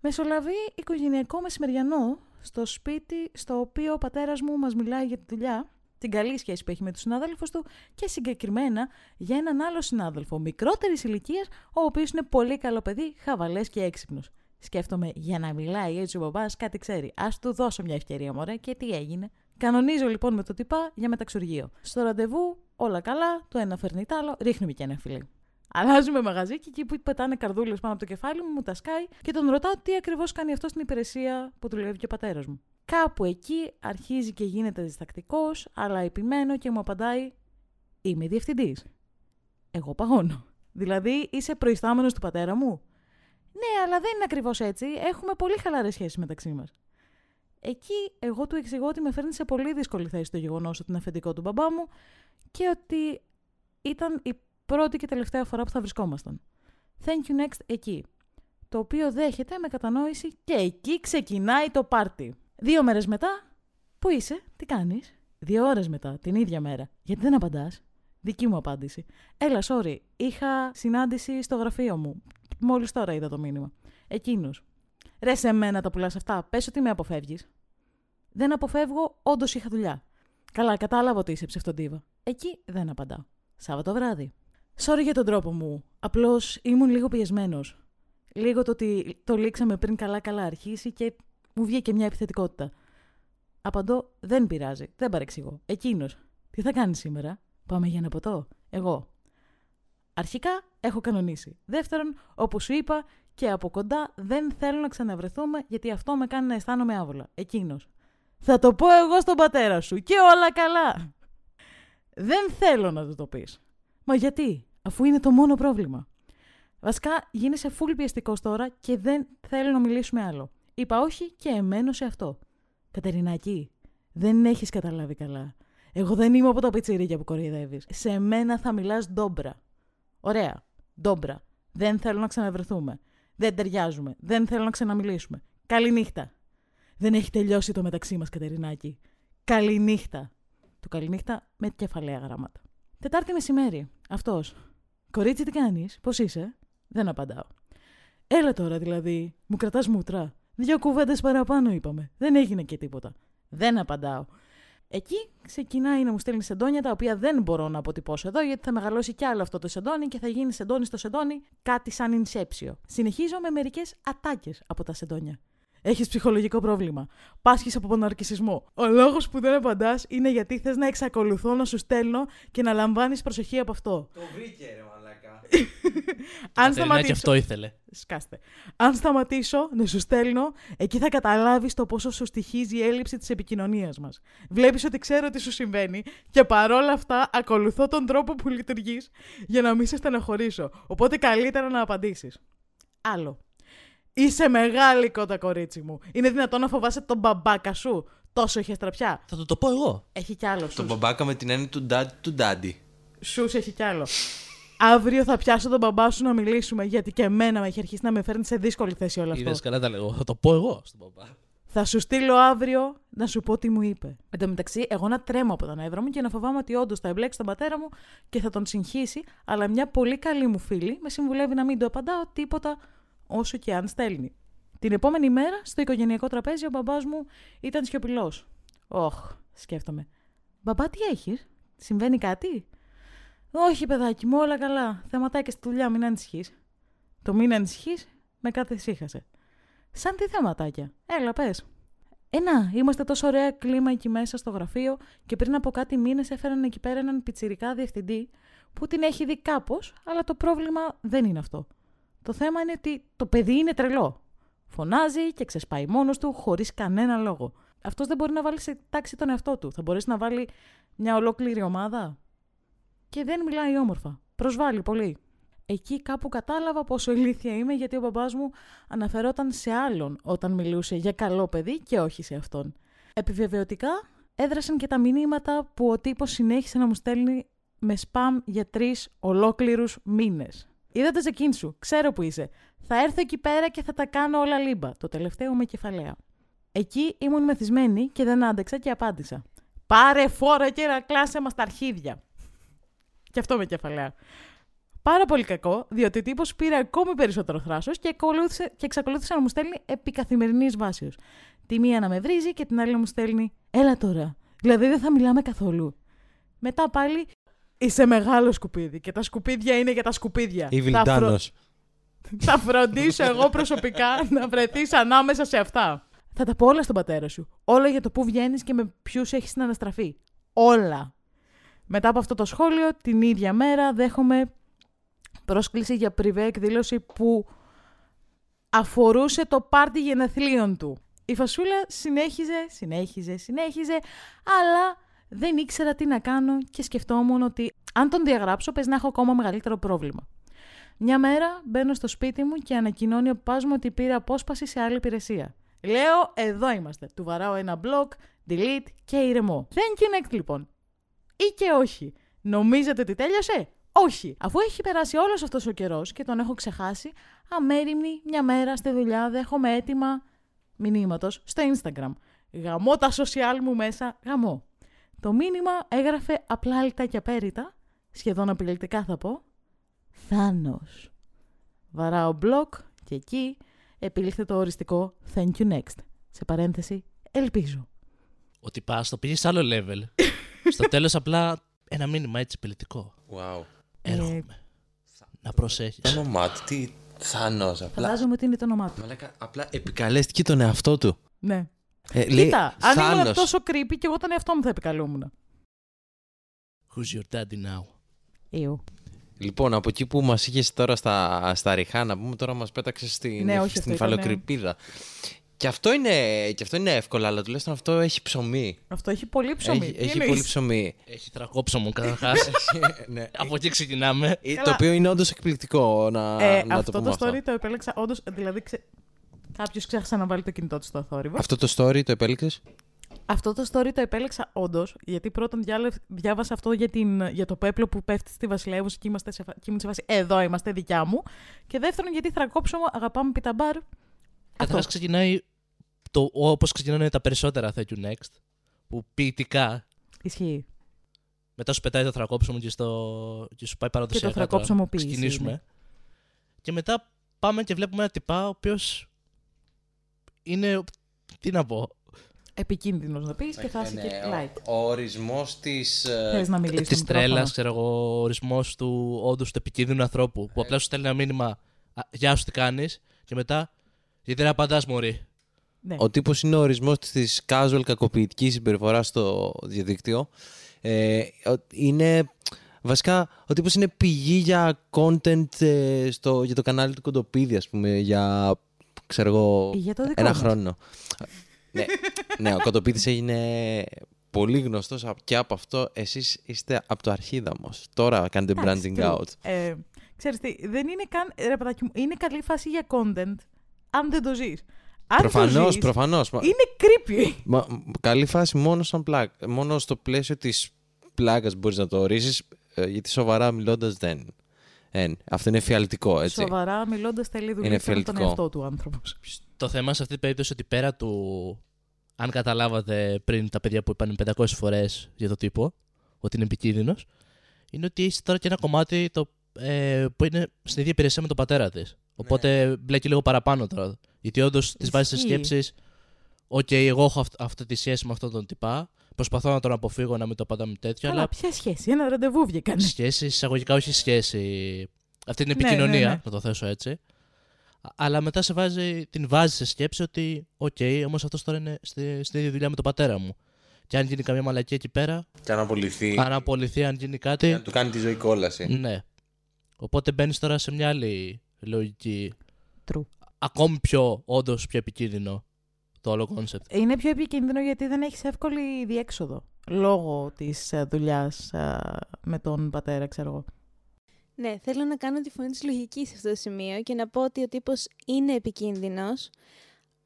Μεσολαβεί οικογενειακό μεσημεριανό στο σπίτι στο οποίο ο πατέρας μου μας μιλάει για τη δουλειά, την καλή σχέση που έχει με τους συνάδελφους του και συγκεκριμένα για έναν άλλο συνάδελφο μικρότερης ηλικίας, ο οποίος είναι πολύ καλό παιδί, χαβαλές και έξυπνος. Σκέφτομαι, για να μιλάει έτσι ο μπαμπά, κάτι ξέρει. Α του δώσω μια ευκαιρία, μωρέ, και τι έγινε. Κανονίζω λοιπόν με το τυπά για μεταξουργείο. Στο ραντεβού, όλα καλά, το ένα φέρνει τ' άλλο, ρίχνουμε και ένα φιλί. Αλλάζουμε μαγαζί και εκεί που πετάνε καρδούλες πάνω από το κεφάλι μου, μου τα σκάει και τον ρωτάω τι ακριβώς κάνει αυτό στην υπηρεσία που δουλεύει και ο πατέρας μου. Κάπου εκεί αρχίζει και γίνεται διστακτικός, αλλά επιμένω και μου απαντάει: Είμαι διευθυντής. Εγώ παγώνω. Δηλαδή, είσαι προϊστάμενος του πατέρα μου; Ναι, αλλά δεν είναι ακριβώς έτσι. Έχουμε πολύ χαλαρές σχέσεις μεταξύ μας. Εκεί εγώ του εξηγώ ότι με φέρνει σε πολύ δύσκολη θέση το γεγονός ότι είναι αφεντικό του μπαμπά μου και ότι ήταν η πρώτη και τελευταία φορά που θα βρισκόμασταν. Thank you next εκεί. Το οποίο δέχεται με κατανόηση και εκεί ξεκινάει το πάρτι. Δύο μέρες μετά, πού είσαι, τι κάνεις; Δύο ώρες μετά, την ίδια μέρα. Γιατί δεν απαντάς; Δική μου απάντηση. Έλα, sorry, είχα συνάντηση στο γραφείο μου. Μόλις τώρα είδα το μήνυμα. Εκείνος. Ρε σε μένα τα πουλάς αυτά, πες ότι με αποφεύγεις. Δεν αποφεύγω, όντως είχα δουλειά. Καλά, κατάλαβα ότι είσαι ψευτοντίβα. Εκεί δεν απαντάω. Σάββατο βράδυ. Sorry για τον τρόπο μου. Απλώς ήμουν λίγο πιεσμένος. Λίγο το ότι το λήξαμε πριν καλά-καλά αρχίσει και μου βγήκε μια επιθετικότητα. Απαντώ, δεν πειράζει, δεν παρεξηγώ. Εκείνος. Τι θα κάνει σήμερα, Πάμε για ένα ποτό; Εγώ. Αρχικά έχω κανονίσει. Δεύτερον, όπως σου είπα και από κοντά δεν θέλω να ξαναβρεθούμε γιατί αυτό με κάνει να αισθάνομαι άβολα. Εκείνος. Θα το πω εγώ στον πατέρα σου και όλα καλά. Δεν θέλω να του το πεις. Μα γιατί, αφού είναι το μόνο πρόβλημα. Βασικά γίνεσαι full πιεστικός τώρα και δεν θέλω να μιλήσουμε άλλο. Είπα όχι και εμένω σε αυτό. Κατερινάκη, δεν έχεις καταλάβει καλά. Εγώ δεν είμαι από τα πιτσιρίκια που κοροϊδεύεις. Σε μένα θα μιλάς ντόμπρα. Ωραία. Ντόμπρα. Δεν θέλω να ξαναβρεθούμε. Δεν ταιριάζουμε. Δεν θέλω να ξαναμιλήσουμε. Καληνύχτα. Δεν έχει τελειώσει το μεταξύ μας, Κατερινάκη. Καληνύχτα. Του καληνύχτα με κεφαλαία γράμματα. Τετάρτη μεσημέρι. Αυτός. Κορίτσι, τι κάνεις, πώς είσαι; Δεν απαντάω. Έλα τώρα δηλαδή. Μου κρατάς μούτρα. Δύο κουβέντες παραπάνω είπαμε. Δεν έγινε και τίποτα. Δεν απαντάω. Εκεί ξεκινάει να μου στέλνει σεντόνια τα οποία δεν μπορώ να αποτυπώσω εδώ γιατί θα μεγαλώσει κι άλλο αυτό το σεντόνι και θα γίνει σεντόνι στο σεντόνι κάτι σαν ινσέψιο. Συνεχίζω με μερικές ατάκες από τα σεντόνια. Έχεις ψυχολογικό πρόβλημα. Πάσχεις από ποναρκισμό. Ο λόγος που δεν απαντάς είναι γιατί θες να εξακολουθώ να σου στέλνω και να λαμβάνεις προσοχή από αυτό. Το βρήκε, ρε μαλακά. *laughs* Αν Κατερινάκη σταματήσω. αυτό ήθελε. Σκάστε. Αν σταματήσω να σου στέλνω, εκεί θα καταλάβεις το πόσο σου στοιχίζει η έλλειψη της επικοινωνίας μας. Βλέπεις ότι ξέρω τι σου συμβαίνει και παρόλα αυτά ακολουθώ τον τρόπο που λειτουργείς για να μην σε στεναχωρήσω. Οπότε καλύτερα να απαντήσεις. Άλλο. Είσαι μεγάλη κότα, κορίτσι μου. Είναι δυνατόν να φοβάσαι τον μπαμπάκα σου. Τόσο είχε τραπιά. Θα του το πω εγώ. Έχει κι άλλο. Τον Σους. μπαμπάκα με την έννοια του dad του daddy. Σους έχει κι άλλο. Αύριο θα πιάσω τον μπαμπά σου να μιλήσουμε, γιατί και εμένα με έχει αρχίσει να με φέρνει σε δύσκολη θέση όλο αυτό. Είδες καλά τα λέγω. Θα το πω εγώ στον παπά. Θα σου στείλω αύριο να σου πω τι μου είπε. Εν τω μεταξύ, εγώ να τρέμω από τα νεύρα μου και να φοβάμαι ότι όντως θα εμπλέξει τον πατέρα μου και θα τον συγχύσει, αλλά μια πολύ καλή μου φίλη με συμβουλεύει να μην του απαντάω τίποτα όσο και αν στέλνει. Την επόμενη μέρα, στο οικογενειακό τραπέζι, ο μπαμπάς μου ήταν σιωπηλός. Όχ, σκέφτομαι. Μπαμπά, τι έχεις, συμβαίνει κάτι; Όχι, παιδάκι μου, όλα καλά. Θεματάκια στη δουλειά, μην ανησυχείς. Το μην ανησυχείς με κάτι σύχασε. Σαν τι θεματάκια. Έλα, πες. Ε, να, είμαστε τόσο ωραία κλίμα εκεί μέσα στο γραφείο και πριν από κάτι μήνες έφεραν εκεί πέρα έναν πιτσιρικά διευθυντή που την έχει δει κάπως, αλλά το πρόβλημα δεν είναι αυτό. Το θέμα είναι ότι το παιδί είναι τρελό. Φωνάζει και ξεσπάει μόνος του χωρίς κανένα λόγο. Αυτός δεν μπορεί να βάλει σε τάξη τον εαυτό του. Θα μπορέσει να βάλει μια ολόκληρη ομάδα; Και δεν μιλάει όμορφα. Προσβάλλει πολύ. Εκεί κάπου κατάλαβα πόσο ηλίθια είμαι γιατί ο μπαμπάς μου αναφερόταν σε άλλον όταν μιλούσε για καλό παιδί και όχι σε αυτόν. Επιβεβαιωτικά έδρασαν και τα μηνύματα που ο τύπος συνέχισε να μου στέλνει με σπαμ για τρεις ολόκληρους μήνες. Είδα το ζεκίν σου, ξέρω που είσαι. Θα έρθω εκεί πέρα και θα τα κάνω όλα λίμπα. Το τελευταίο με κεφαλαία. Εκεί ήμουν μεθυσμένη και δεν άντεξα και απάντησα. Πάρε φόρα και να κλάσε μας τα αρχίδια. Και αυτό με κεφαλαία. Πάρα πολύ κακό, διότι ο τύπος πήρε ακόμη περισσότερο θράσος και, ακολούθησε, και εξακολούθησε να μου στέλνει επί καθημερινής βάσεως. Τη μία να με βρίζει και την άλλη να μου στέλνει «Έλα τώρα, δηλαδή δεν θα μιλάμε καθόλου». Μετά πάλι «Είσαι μεγάλο σκουπίδι και τα σκουπίδια είναι για τα σκουπίδια». Evil θα, Danos. *laughs* θα φροντίσω εγώ προσωπικά να βρεθείς ανάμεσα σε αυτά. Θα τα πω όλα στον πατέρα σου. Όλα για το πού βγαίνεις και με ποιους έχεις συναναστραφεί. Όλα. Μετά από αυτό το σχόλιο, την ίδια μέρα δέχομαι πρόσκληση για πριβέ εκδήλωση που αφορούσε το πάρτι γενεθλίων του. Η φασούλα συνέχιζε, συνέχιζε, συνέχιζε, αλλά δεν ήξερα τι να κάνω και σκεφτόμουν ότι αν τον διαγράψω πες να έχω ακόμα μεγαλύτερο πρόβλημα. Μια μέρα μπαίνω στο σπίτι μου και ανακοινώνει ο παπάς μου ότι πήρε απόσπαση σε άλλη υπηρεσία. Λέω, εδώ είμαστε. Του βαράω ένα block, delete και ηρεμό. Thank you next λοιπόν. Ή και όχι. Νομίζετε ότι τέλειωσε; Όχι. Αφού έχει περάσει όλος αυτός ο καιρός και τον έχω ξεχάσει, αμέριμνη μια μέρα στη δουλειά δέχομαι έτοιμα μηνύματος στο Instagram. Γαμώ τα social μου μέσα, γαμώ. Το μήνυμα έγραφε απλά αλυτά και απέριτα, σχεδόν απειλητικά θα πω, Θάνος. Βαράω blog και εκεί επήλθε το οριστικό Thank you next. Σε παρένθεση, ελπίζω. Ότι πας, το πήγε σε άλλο level. Στο τέλος απλά ένα μήνυμα έτσι πολιτικό. Wow. Έρχομαι. Να προσέχεις. Το όνομά του, τι Θάνος, απλά. Φαντάζομαι ότι είναι το όνομά του. Μαλάκα, απλά επικαλέστηκε τον εαυτό του. Ναι. Ε, λέει, Κοίτα, αν ήμουν Θάνος. τόσο creepy και εγώ τον εαυτό μου θα επικαλούμουν. Who's your daddy now? Εw. Λοιπόν, από εκεί που μας είχες τώρα στα, στα ριχά, να πούμε τώρα μας πέταξες στην, Ναι, όχι, αυτό στην ήταν, ναι. υφαλοκρηπίδα. Και αυτό, είναι, και αυτό είναι εύκολο, αλλά τουλάχιστον αυτό έχει ψωμί. Αυτό έχει πολύ ψωμί. Έχει, Τι έχει εννοείς; πολύ ψωμί. Έχει τρακόψωμο καταρχάς. *laughs* ναι. Από εκεί ξεκινάμε. Ε, Καλά. Το οποίο είναι όντως εκπληκτικό να, Ε, να αυτό το το, πούμε story αυτό. το επέλεξα όντως. Δηλαδή, ξε... κάποιος ξέχασε να βάλει το κινητό του στο θόρυβο. Αυτό το story το επέλεξες; Αυτό το story το επέλεξα όντως, γιατί πρώτον διάλε- διάβασα αυτό για, την, για το πέπλο που πέφτει στη Βασιλεύουσα και, είμαστε σε, φα- και ήμουν σε φάση Εδώ είμαστε δικιά μου. Και δεύτερον, γιατί θρακόψωμο, αγαπάμε πιταμπάρ. Καταρχάς Αυτό. ξεκινάει το, όπως ξεκινάνε τα περισσότερα Thank you next. Που ποιητικά Ισχύει. μετά σου πετάει το θρακόψιμο και, στο, και σου πάει παραδοσιακά. τώρα, θρακόψιμοποίηση ξεκινήσουμε. είναι. Και μετά πάμε και βλέπουμε ένα τυπά ο οποίος είναι. Τι να πω. Επικίνδυνος να πεις και θα Ναι, είσαι και light. ο ορισμός της. Θες να μιλήσεις. Της τρέλας, ξέρω εγώ, ο ορισμός του όντως του επικίνδυνου ανθρώπου. Που απλά σου στέλνει ένα μήνυμα. «Α, Γεια σου, τι κάνεις. Και μετά. Γιατί δεν απαντάς, Μωρή. Ναι. Ο τύπος είναι ο ορισμός της casual κακοποιητικής συμπεριφοράς στο διαδίκτυο. Ε, ο- είναι, βασικά, ο τύπος είναι πηγή για content ε, στο, για το κανάλι του Κοντοπίδη, ας πούμε, για, ξέρω εγώ, Για το δικό ένα μας. χρόνο. ναι, ναι, ο Κοντοπίδης έγινε πολύ γνωστός α- και από αυτό. Εσείς είστε από το αρχίδαμος. Τώρα κάνετε Εντάξει, branding true. out. Ε, ξέρεις τι, δεν είναι καν. Ρε παιδάκι μου, είναι καλή φάση για content αν δεν το ζεις. Αν Προφανώς, το ζεις, προφανώς. Μα- Είναι creepy. Μα, μ, καλή φάση μόνο σαν πλάκα. Μόνο στο πλαίσιο της πλάκας μπορείς να το ορίσεις, ε, γιατί σοβαρά μιλώντας δεν. Εν, αυτό είναι φιαλτικό, έτσι. Σοβαρά, μιλώντας, θέλει δουλειά Είναι στον φιαλτικό. εαυτό του άνθρωπος. Το θέμα σε αυτή την περίπτωση ότι πέρα του. Αν καταλάβατε πριν τα παιδιά που είπαν 500 φορές για το τύπο, ότι είναι επικίνδυνος, είναι ότι έχει τώρα και ένα κομμάτι το, ε, που είναι στην ίδια υπηρεσία με τον πατέρα της. Οπότε μπλέκει λίγο παραπάνω τώρα. Γιατί όντως τη βάζεις σε Ισχύει. σκέψεις. Οκ, εγώ έχω αυ- αυτή τη σχέση με αυτόν τον τυπά. Προσπαθώ να τον αποφύγω να μην το απαντάμε τέτοιο, Καλά, αλλά ποια σχέση, ένα ραντεβού βγήκανε. σχέση, εισαγωγικά όχι σχέση. Αυτή είναι Ναι, ναι, επικοινωνία, ναι. να το θέσω έτσι. Α- Αλλά μετά σε βάζει, την βάζει σε σκέψη ότι, οκ, όμως αυτός τώρα είναι στη, στην ίδια δουλειά με τον πατέρα μου. Και αν γίνει καμία μαλακία εκεί πέρα, Και αν απολυθεί, αν απολυθεί, αν γίνει κάτι. του κάνει τη ζωή κόλαση. Ναι. Οπότε μπαίνεις τώρα σε μια άλλη λογική. True. Ακόμη πιο, όντως πιο επικίνδυνο το όλο κόνσεπτ. Είναι πιο επικίνδυνο γιατί δεν έχεις εύκολη διέξοδο. Λόγω της δουλειάς με τον πατέρα, ξέρω εγώ. Ναι, θέλω να κάνω τη φωνή της λογικής σε αυτό το σημείο και να πω ότι ο τύπος είναι επικίνδυνος,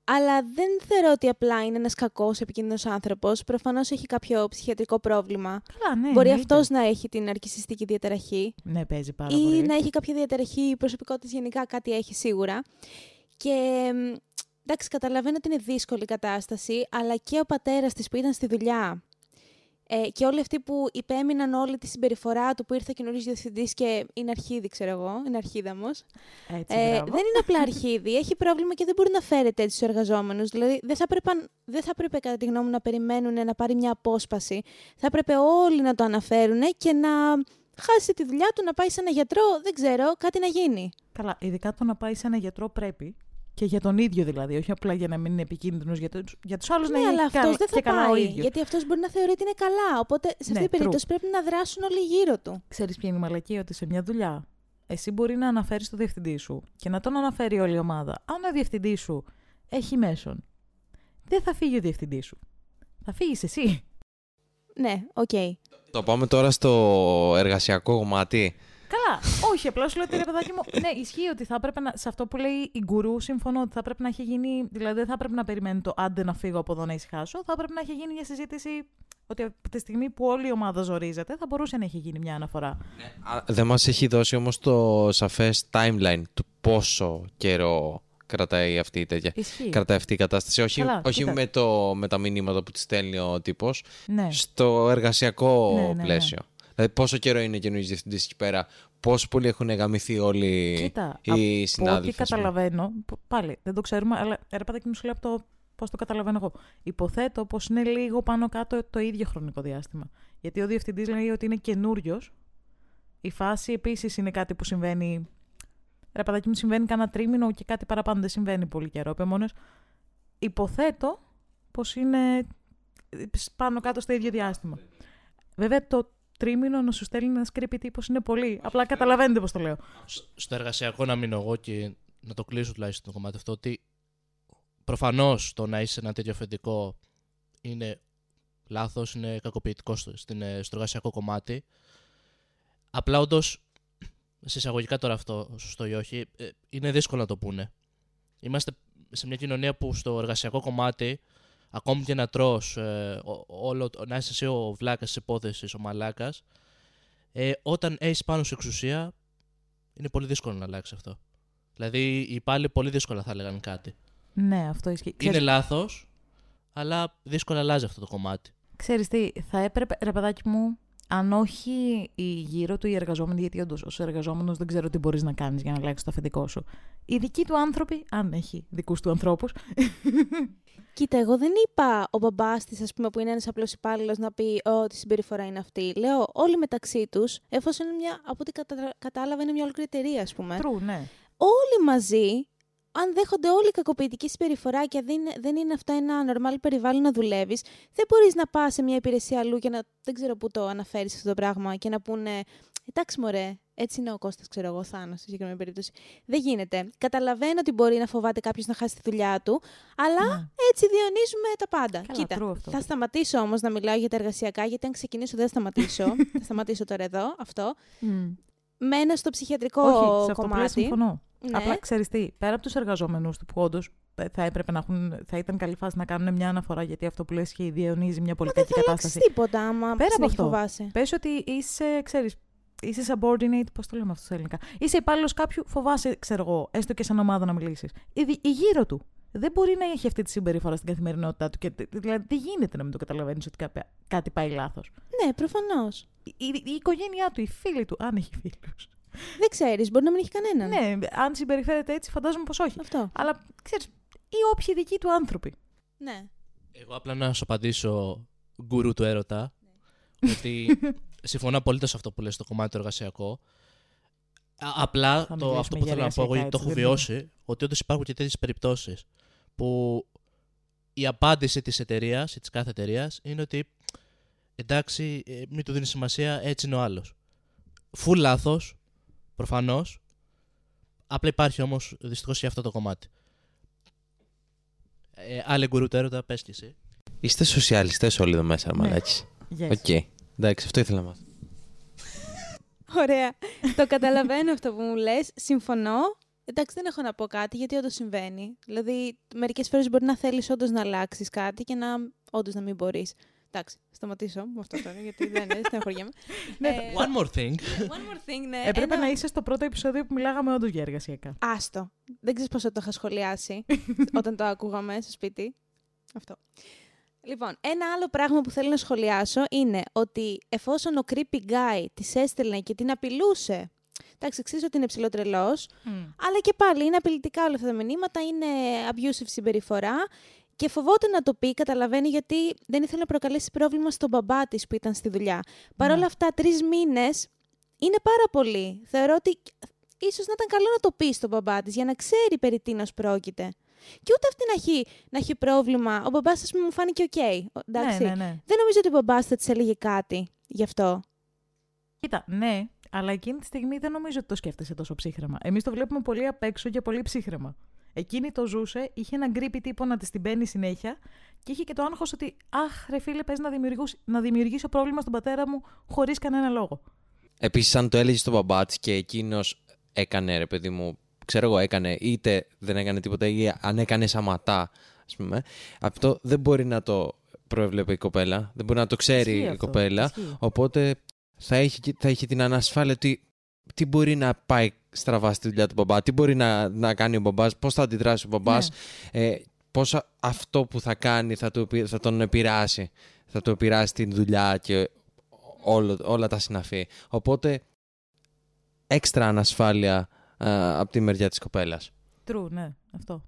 αλλά δεν θεωρώ ότι απλά είναι ένας κακός επικίνδυνος άνθρωπος. Προφανώς έχει κάποιο ψυχιατρικό πρόβλημα. Καλά, ναι. Μπορεί εννοείται. αυτός να έχει την αρκισιστική διαταραχή Ναι, παίζει πάρα ή πολύ. να έχει κάποια διαταραχή προσωπικότητας γενικά, κάτι έχει σίγουρα. Και μ, εντάξει, καταλαβαίνω ότι είναι δύσκολη η κατάσταση, αλλά και ο πατέρας της που ήταν στη δουλειά ε, και όλοι αυτοί που υπέμειναν όλη τη συμπεριφορά του που ήρθε καινούριο διευθυντής και είναι αρχίδι, ξέρω εγώ, είναι αρχίδαμος. Έτσι, Ε, μπράβο. δεν είναι απλά αρχίδι, έχει πρόβλημα και δεν μπορεί να φέρεται έτσι στου εργαζόμενους. Δηλαδή, δεν θα, έπρεπε, δεν θα έπρεπε, κατά τη γνώμη μου, να περιμένουν να πάρει μια απόσπαση. Θα έπρεπε όλοι να το αναφέρουν και να χάσει τη δουλειά του, να πάει σε ένα γιατρό, δεν ξέρω, κάτι να γίνει. Καλά, ειδικά το να πάει σε ένα γιατρό πρέπει. Και για τον ίδιο δηλαδή, όχι απλά για να μην είναι επικίνδυνος για, τους- για τους άλλους Ναι, να αλλά είναι αυτός δεν και θα καλά ο πάει. ίδιος. Γιατί αυτός μπορεί να θεωρεί ότι είναι καλά. Οπότε σε αυτή Ναι, την true. περίπτωση πρέπει να δράσουν όλοι γύρω του. Ξέρεις ποια είναι η μαλακία, ότι σε μια δουλειά εσύ μπορεί να αναφέρεις το διευθυντή σου και να τον αναφέρει όλη η ομάδα. Αν ο διευθυντής σου έχει μέσον, δεν θα φύγει ο διευθυντής σου. Θα φύγεις εσύ. Ναι, οκ. Το πάμε τώρα στο εργασιακό κομμάτι. Καλά. Όχι, απλά σου λέω ότι ρε παιδάκι μου. Ναι, ισχύει ότι θα έπρεπε να. Σε αυτό που λέει η γκουρού, συμφωνώ ότι θα πρέπει να έχει γίνει. Δηλαδή, δεν θα έπρεπε να περιμένει το άντε να φύγω από εδώ να ησυχάσω. Θα έπρεπε να έχει γίνει μια συζήτηση ότι από τη στιγμή που όλη η ομάδα ζορίζεται, θα μπορούσε να έχει γίνει μια αναφορά. Α, Δεν μας έχει δώσει όμως το σαφές timeline του πόσο καιρό κρατάει αυτή η τέτοια. Ισχύει. Κρατάει αυτή η κατάσταση. Όχι, Καλά, όχι κοίτα. με, το, με τα μηνύματα που τη στέλνει ο τύπος, Ναι. στο εργασιακό Ναι, ναι, ναι. πλαίσιο. Δηλαδή πόσο καιρό είναι καινούργιος διευθυντής εκεί πέρα, πόσο πολύ έχουν γαμηθεί όλοι Κοίτα, οι από ό,τι συνάδελφοι. ας πούμε. καταλαβαίνω, π- πάλι δεν το ξέρουμε, αλλά ρε παιδάκι μου σου λέω από το πώς το καταλαβαίνω εγώ. Υποθέτω πως είναι λίγο πάνω κάτω το ίδιο χρονικό διάστημα. Γιατί ο διευθυντής λέει ότι είναι καινούριος. Η φάση επίσης είναι κάτι που συμβαίνει. Ρε παιδάκι μου συμβαίνει κάνα τρίμηνο και κάτι παραπάνω δεν συμβαίνει πολύ καιρό. Επομένω, υποθέτω πως είναι πάνω κάτω στο ίδιο διάστημα. Βέβαια το τρίμηνο να σου στέλνει ένα σκρίπι τύπος είναι πολύ. Απλά καταλαβαίνετε πώς το λέω. Σ- στο εργασιακό να μείνω εγώ και να το κλείσω τουλάχιστον το κομμάτι αυτό ότι προφανώς το να είσαι ένα τέτοιο αφεντικό είναι λάθος, είναι κακοποιητικό στο, στην, ε, στο εργασιακό κομμάτι. Απλά όντως, σε εισαγωγικά τώρα αυτό, σωστό ή όχι, ε, είναι δύσκολο να το πούνε. Είμαστε σε μια κοινωνία που στο εργασιακό κομμάτι, ακόμη και να τρως, ε, ό- όλο, να είσαι εσύ ο βλάκας της υπόθεσης, ο μαλάκας, ε, όταν έχεις πάνω σε εξουσία, είναι πολύ δύσκολο να αλλάξει αυτό. Δηλαδή, οι υπάλληλοι πολύ δύσκολα θα έλεγαν κάτι. Ναι, αυτό ισχύει. Είναι Ξέρεις, λάθος, αλλά δύσκολα αλλάζει αυτό το κομμάτι. ξέρεις τι, θα έπρεπε, ρε παιδάκι μου, αν όχι οι γύρω του οι εργαζόμενοι, γιατί όντως ως εργαζόμενος δεν ξέρω τι μπορείς να κάνεις για να αλλάξεις το αφεντικό σου. Οι δικοί του άνθρωποι, αν έχει δικούς του ανθρώπους, *laughs* Κοίτα, εγώ δεν είπα ο μπαμπάς της, ας πούμε, που είναι ένας απλός υπάλληλος να πει ότι η συμπεριφορά είναι αυτή. Λέω όλοι μεταξύ τους, εφόσον είναι μια, από ό,τι κατα... κατάλαβα, είναι μια ολόκληρη εταιρεία, ας πούμε. true, ναι. Όλοι μαζί, αν δέχονται όλη κακοποιητική συμπεριφορά και δεν, δεν είναι αυτό ένα normal περιβάλλον να δουλεύεις, δεν μπορείς να πας σε μια υπηρεσία αλλού και να. Δεν ξέρω πού το αναφέρεις αυτό το πράγμα και να πούνε. Εντάξει, μωρέ, έτσι είναι ο Κώστας, ξέρω εγώ, Θάνος, στη συγκεκριμένη περίπτωση. Δεν γίνεται. Καταλαβαίνω ότι μπορεί να φοβάται κάποιος να χάσει τη δουλειά του, αλλά Ναι. έτσι διονύζουμε τα πάντα. Καλά, Κοίτα, true αυτό. θα σταματήσω όμως να μιλάω για τα εργασιακά, γιατί αν ξεκινήσω δεν θα σταματήσω. *laughs* θα σταματήσω τώρα εδώ, αυτό. Μμ. Μένω στο ψυχιατρικό Όχι, σε αυτό που λες κομμάτι. συμφωνώ. Ναι. Απλά ξέρεις τι, πέρα από τους εργαζόμενους του που όντως θα έπρεπε να έχουν, θα ήταν καλή φάση να κάνουν μια αναφορά γιατί αυτό που λες και διαιωνίζει μια πολύ δεν κακή θα αλλάξει κατάσταση. τίποτα άμα Πέρα από συνέχεια αυτό. φοβάσαι. Πες ότι είσαι, ξέρεις, είσαι subordinate, πώς το λέμε αυτό στα ελληνικά. Είσαι υπάλληλος κάποιου, φοβάσαι, ξέρω εγώ, έστω και σαν ομάδα να μιλήσεις. Η, δι- η γύρω του δεν μπορεί να έχει αυτή τη συμπεριφορά στην καθημερινότητά του. Και, δηλαδή, δεν γίνεται να μην το καταλαβαίνεις ότι κάπου- κάτι πάει λάθος. Ναι, προφανώς. Η, η, η οικογένειά του, οι φίλοι του, αν έχει φίλους. Δεν ξέρεις, μπορεί να μην έχει κανέναν. Ναι, αν συμπεριφέρεται έτσι, φαντάζομαι πως όχι. Αυτό. Αλλά ξέρεις, ή όποιοι δικοί του άνθρωποι. Ναι. Εγώ απλά να σου απαντήσω γκουρού του έρωτα ότι *laughs* συμφωνώ απολύτως σε αυτό που λες στο κομμάτι το εργασιακό. Α- απλά Θα το, μιλήσουμε αυτό που για θέλω να πω εγώ, γιατί το εργασιακά, έχω έτσι, δεν βιώσει, ότι όντως υπάρχουν και τέτοιες περιπτώσεις που η απάντηση της εταιρείας ή της κάθε εταιρείας είναι ότι εντάξει, ε, μην του δίνεις σημασία, έτσι είναι ο άλλος. Φουλ λάθος, προφανώς. Απλά υπάρχει όμως δυστυχώς και αυτό το κομμάτι. Ε, άλλη γκουρού του έρωτα, πες και εσύ. Είστε σοσιαλιστές όλοι εδώ μέσα, Ναι. μαλάκι. Yes. Οκ. Εντάξει, αυτό ήθελα να μάθω. Ωραία. το καταλαβαίνω αυτό που μου λες. Συμφωνώ. Εντάξει, δεν έχω να πω κάτι γιατί όντως συμβαίνει. Δηλαδή, μερικές φορές μπορεί να θέλεις όντως να αλλάξεις κάτι και να όντως να μην μπορείς. Εντάξει, σταματήσω με αυτό τώρα γιατί δεν είναι, στεναχωριέμαι. *laughs* Ναι, Ε, One more thing. One more thing, ναι. Έπρεπε ένα- να είσαι στο πρώτο επεισόδιο που μιλάγαμε όντως για εργασιακά. Άστο. Δεν ξέρεις πόσο το είχα σχολιάσει *laughs* όταν το ακούγαμε στο σπίτι. Αυτό. Λοιπόν, ένα άλλο πράγμα που θέλω να σχολιάσω είναι ότι εφόσον ο creepy guy της έστελνε και την απειλούσε. Εντάξει, ξέρεις ότι είναι ψιλοτρελός, αλλά και πάλι είναι απειλητικά όλα αυτά τα μηνύματα, είναι abusive συμπεριφορά και φοβόταν να το πει, καταλαβαίνει, γιατί δεν ήθελε να προκαλέσει πρόβλημα στον μπαμπά της που ήταν στη δουλειά. Παρ' όλα Ναι. αυτά, τρεις μήνες είναι πάρα πολύ. Θεωρώ ότι ίσως να ήταν καλό να το πει στον μπαμπά της για να ξέρει περί τίνος πρόκειται. Και ούτε αυτή να έχει, να έχει πρόβλημα. Ο μπαμπάς, ας πούμε, μου φάνηκε οκ. εντάξει. Ναι, ναι, ναι. Δεν νομίζω ότι ο μπαμπάς θα της έλεγε κάτι γι' αυτό. Κοίτα, ναι, αλλά εκείνη τη στιγμή δεν νομίζω ότι το σκέφτεσαι τόσο ψύχρεμα. Εμείς το βλέπουμε πολύ απ' έξω και πολύ ψύχρεμα. Εκείνη το ζούσε, είχε έναν γκρίπι τύπο να της την παίρνει συνέχεια και είχε και το άγχος ότι Αχ, ρε φίλε, πες να, δημιουργούς- να δημιουργήσω πρόβλημα στον πατέρα μου χωρίς κανένα λόγο. Επίσης, αν το έλεγες στον μπαμπά της και εκείνος έκανε, ρε παιδί μου, ξέρω εγώ, έκανε είτε δεν έκανε τίποτα ή αν έκανε σαματά, ας πούμε, αυτό δεν μπορεί να το προέβλεπε η κοπέλα. Δεν μπορεί να το ξέρει Ισχύει η αυτό, κοπέλα. ισχύει. Οπότε θα έχει, και- θα έχει την ανασφάλεια ότι τι μπορεί να πάει στραβά στη δουλειά του μπαμπά, τι μπορεί να, να κάνει ο μπαμπάς, πώς θα αντιδράσει ο μπαμπάς, ε, πώς α- αυτό που θα κάνει θα, του, επι- θα τον επηρεάσει, θα του επηρεάσει την δουλειά και όλο, όλα τα συναφή. Οπότε έξτρα ανασφάλεια α, από τη μεριά της κοπέλας. True, ναι, αυτό.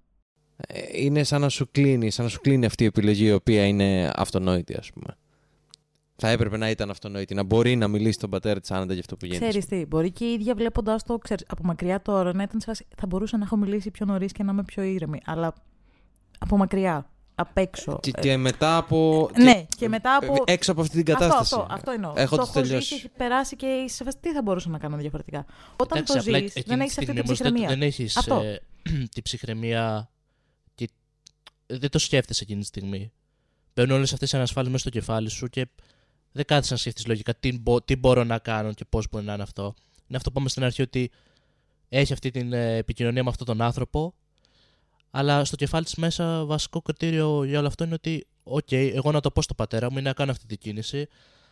Ε, είναι σαν να σου κλείνει, σαν να σου κλείνει αυτή η επιλογή η οποία είναι αυτονόητη, ας πούμε. Θα έπρεπε να ήταν αυτονόητη, να μπορεί να μιλήσει τον πατέρα της άνετα για αυτό που γίνεται. Ξέρεις τι, μπορεί και η ίδια βλέποντα το ξέρεις, από μακριά τώρα να ήταν σε φάση. Θα μπορούσα να έχω μιλήσει πιο νωρίς και να είμαι πιο ήρεμη. Αλλά από μακριά, απ' έξω. Και, ε, και μετά από. ναι, και μετά από. ε, Έξω από αυτή την κατάσταση. Αυτό, αυτό, αυτό εννοώ. Έχοντας το έχω τελειώσει. ζήσει, έχει περάσει και είσαι σε φάση, τι θα μπορούσα να κάνω διαφορετικά. Όταν Εντάξει, το απλά ζεις, εκείνη δεν τη έχεις αυτή στιγμή την όμως δεν- ψυχραιμία. Δεν έχεις Αυτό. *clears throat* την ψυχραιμία και δεν το σκέφτεσαι εκείνη τη στιγμή. Μπαίνουν όλες αυτές οι ανασφάλειες μέσα στο κεφάλι σου και δεν κάθεσαι να σκεφτείς λογικά τι, μπο- τι μπορώ να κάνω και πώς μπορεί να είναι αυτό. Είναι αυτό που είπαμε στην αρχή ότι έχει αυτή την ε, επικοινωνία με αυτόν τον άνθρωπο, αλλά στο κεφάλι της μέσα βασικό κριτήριο για όλο αυτό είναι ότι, οκ, εγώ να το πω στον πατέρα μου ή να κάνω αυτή την κίνηση,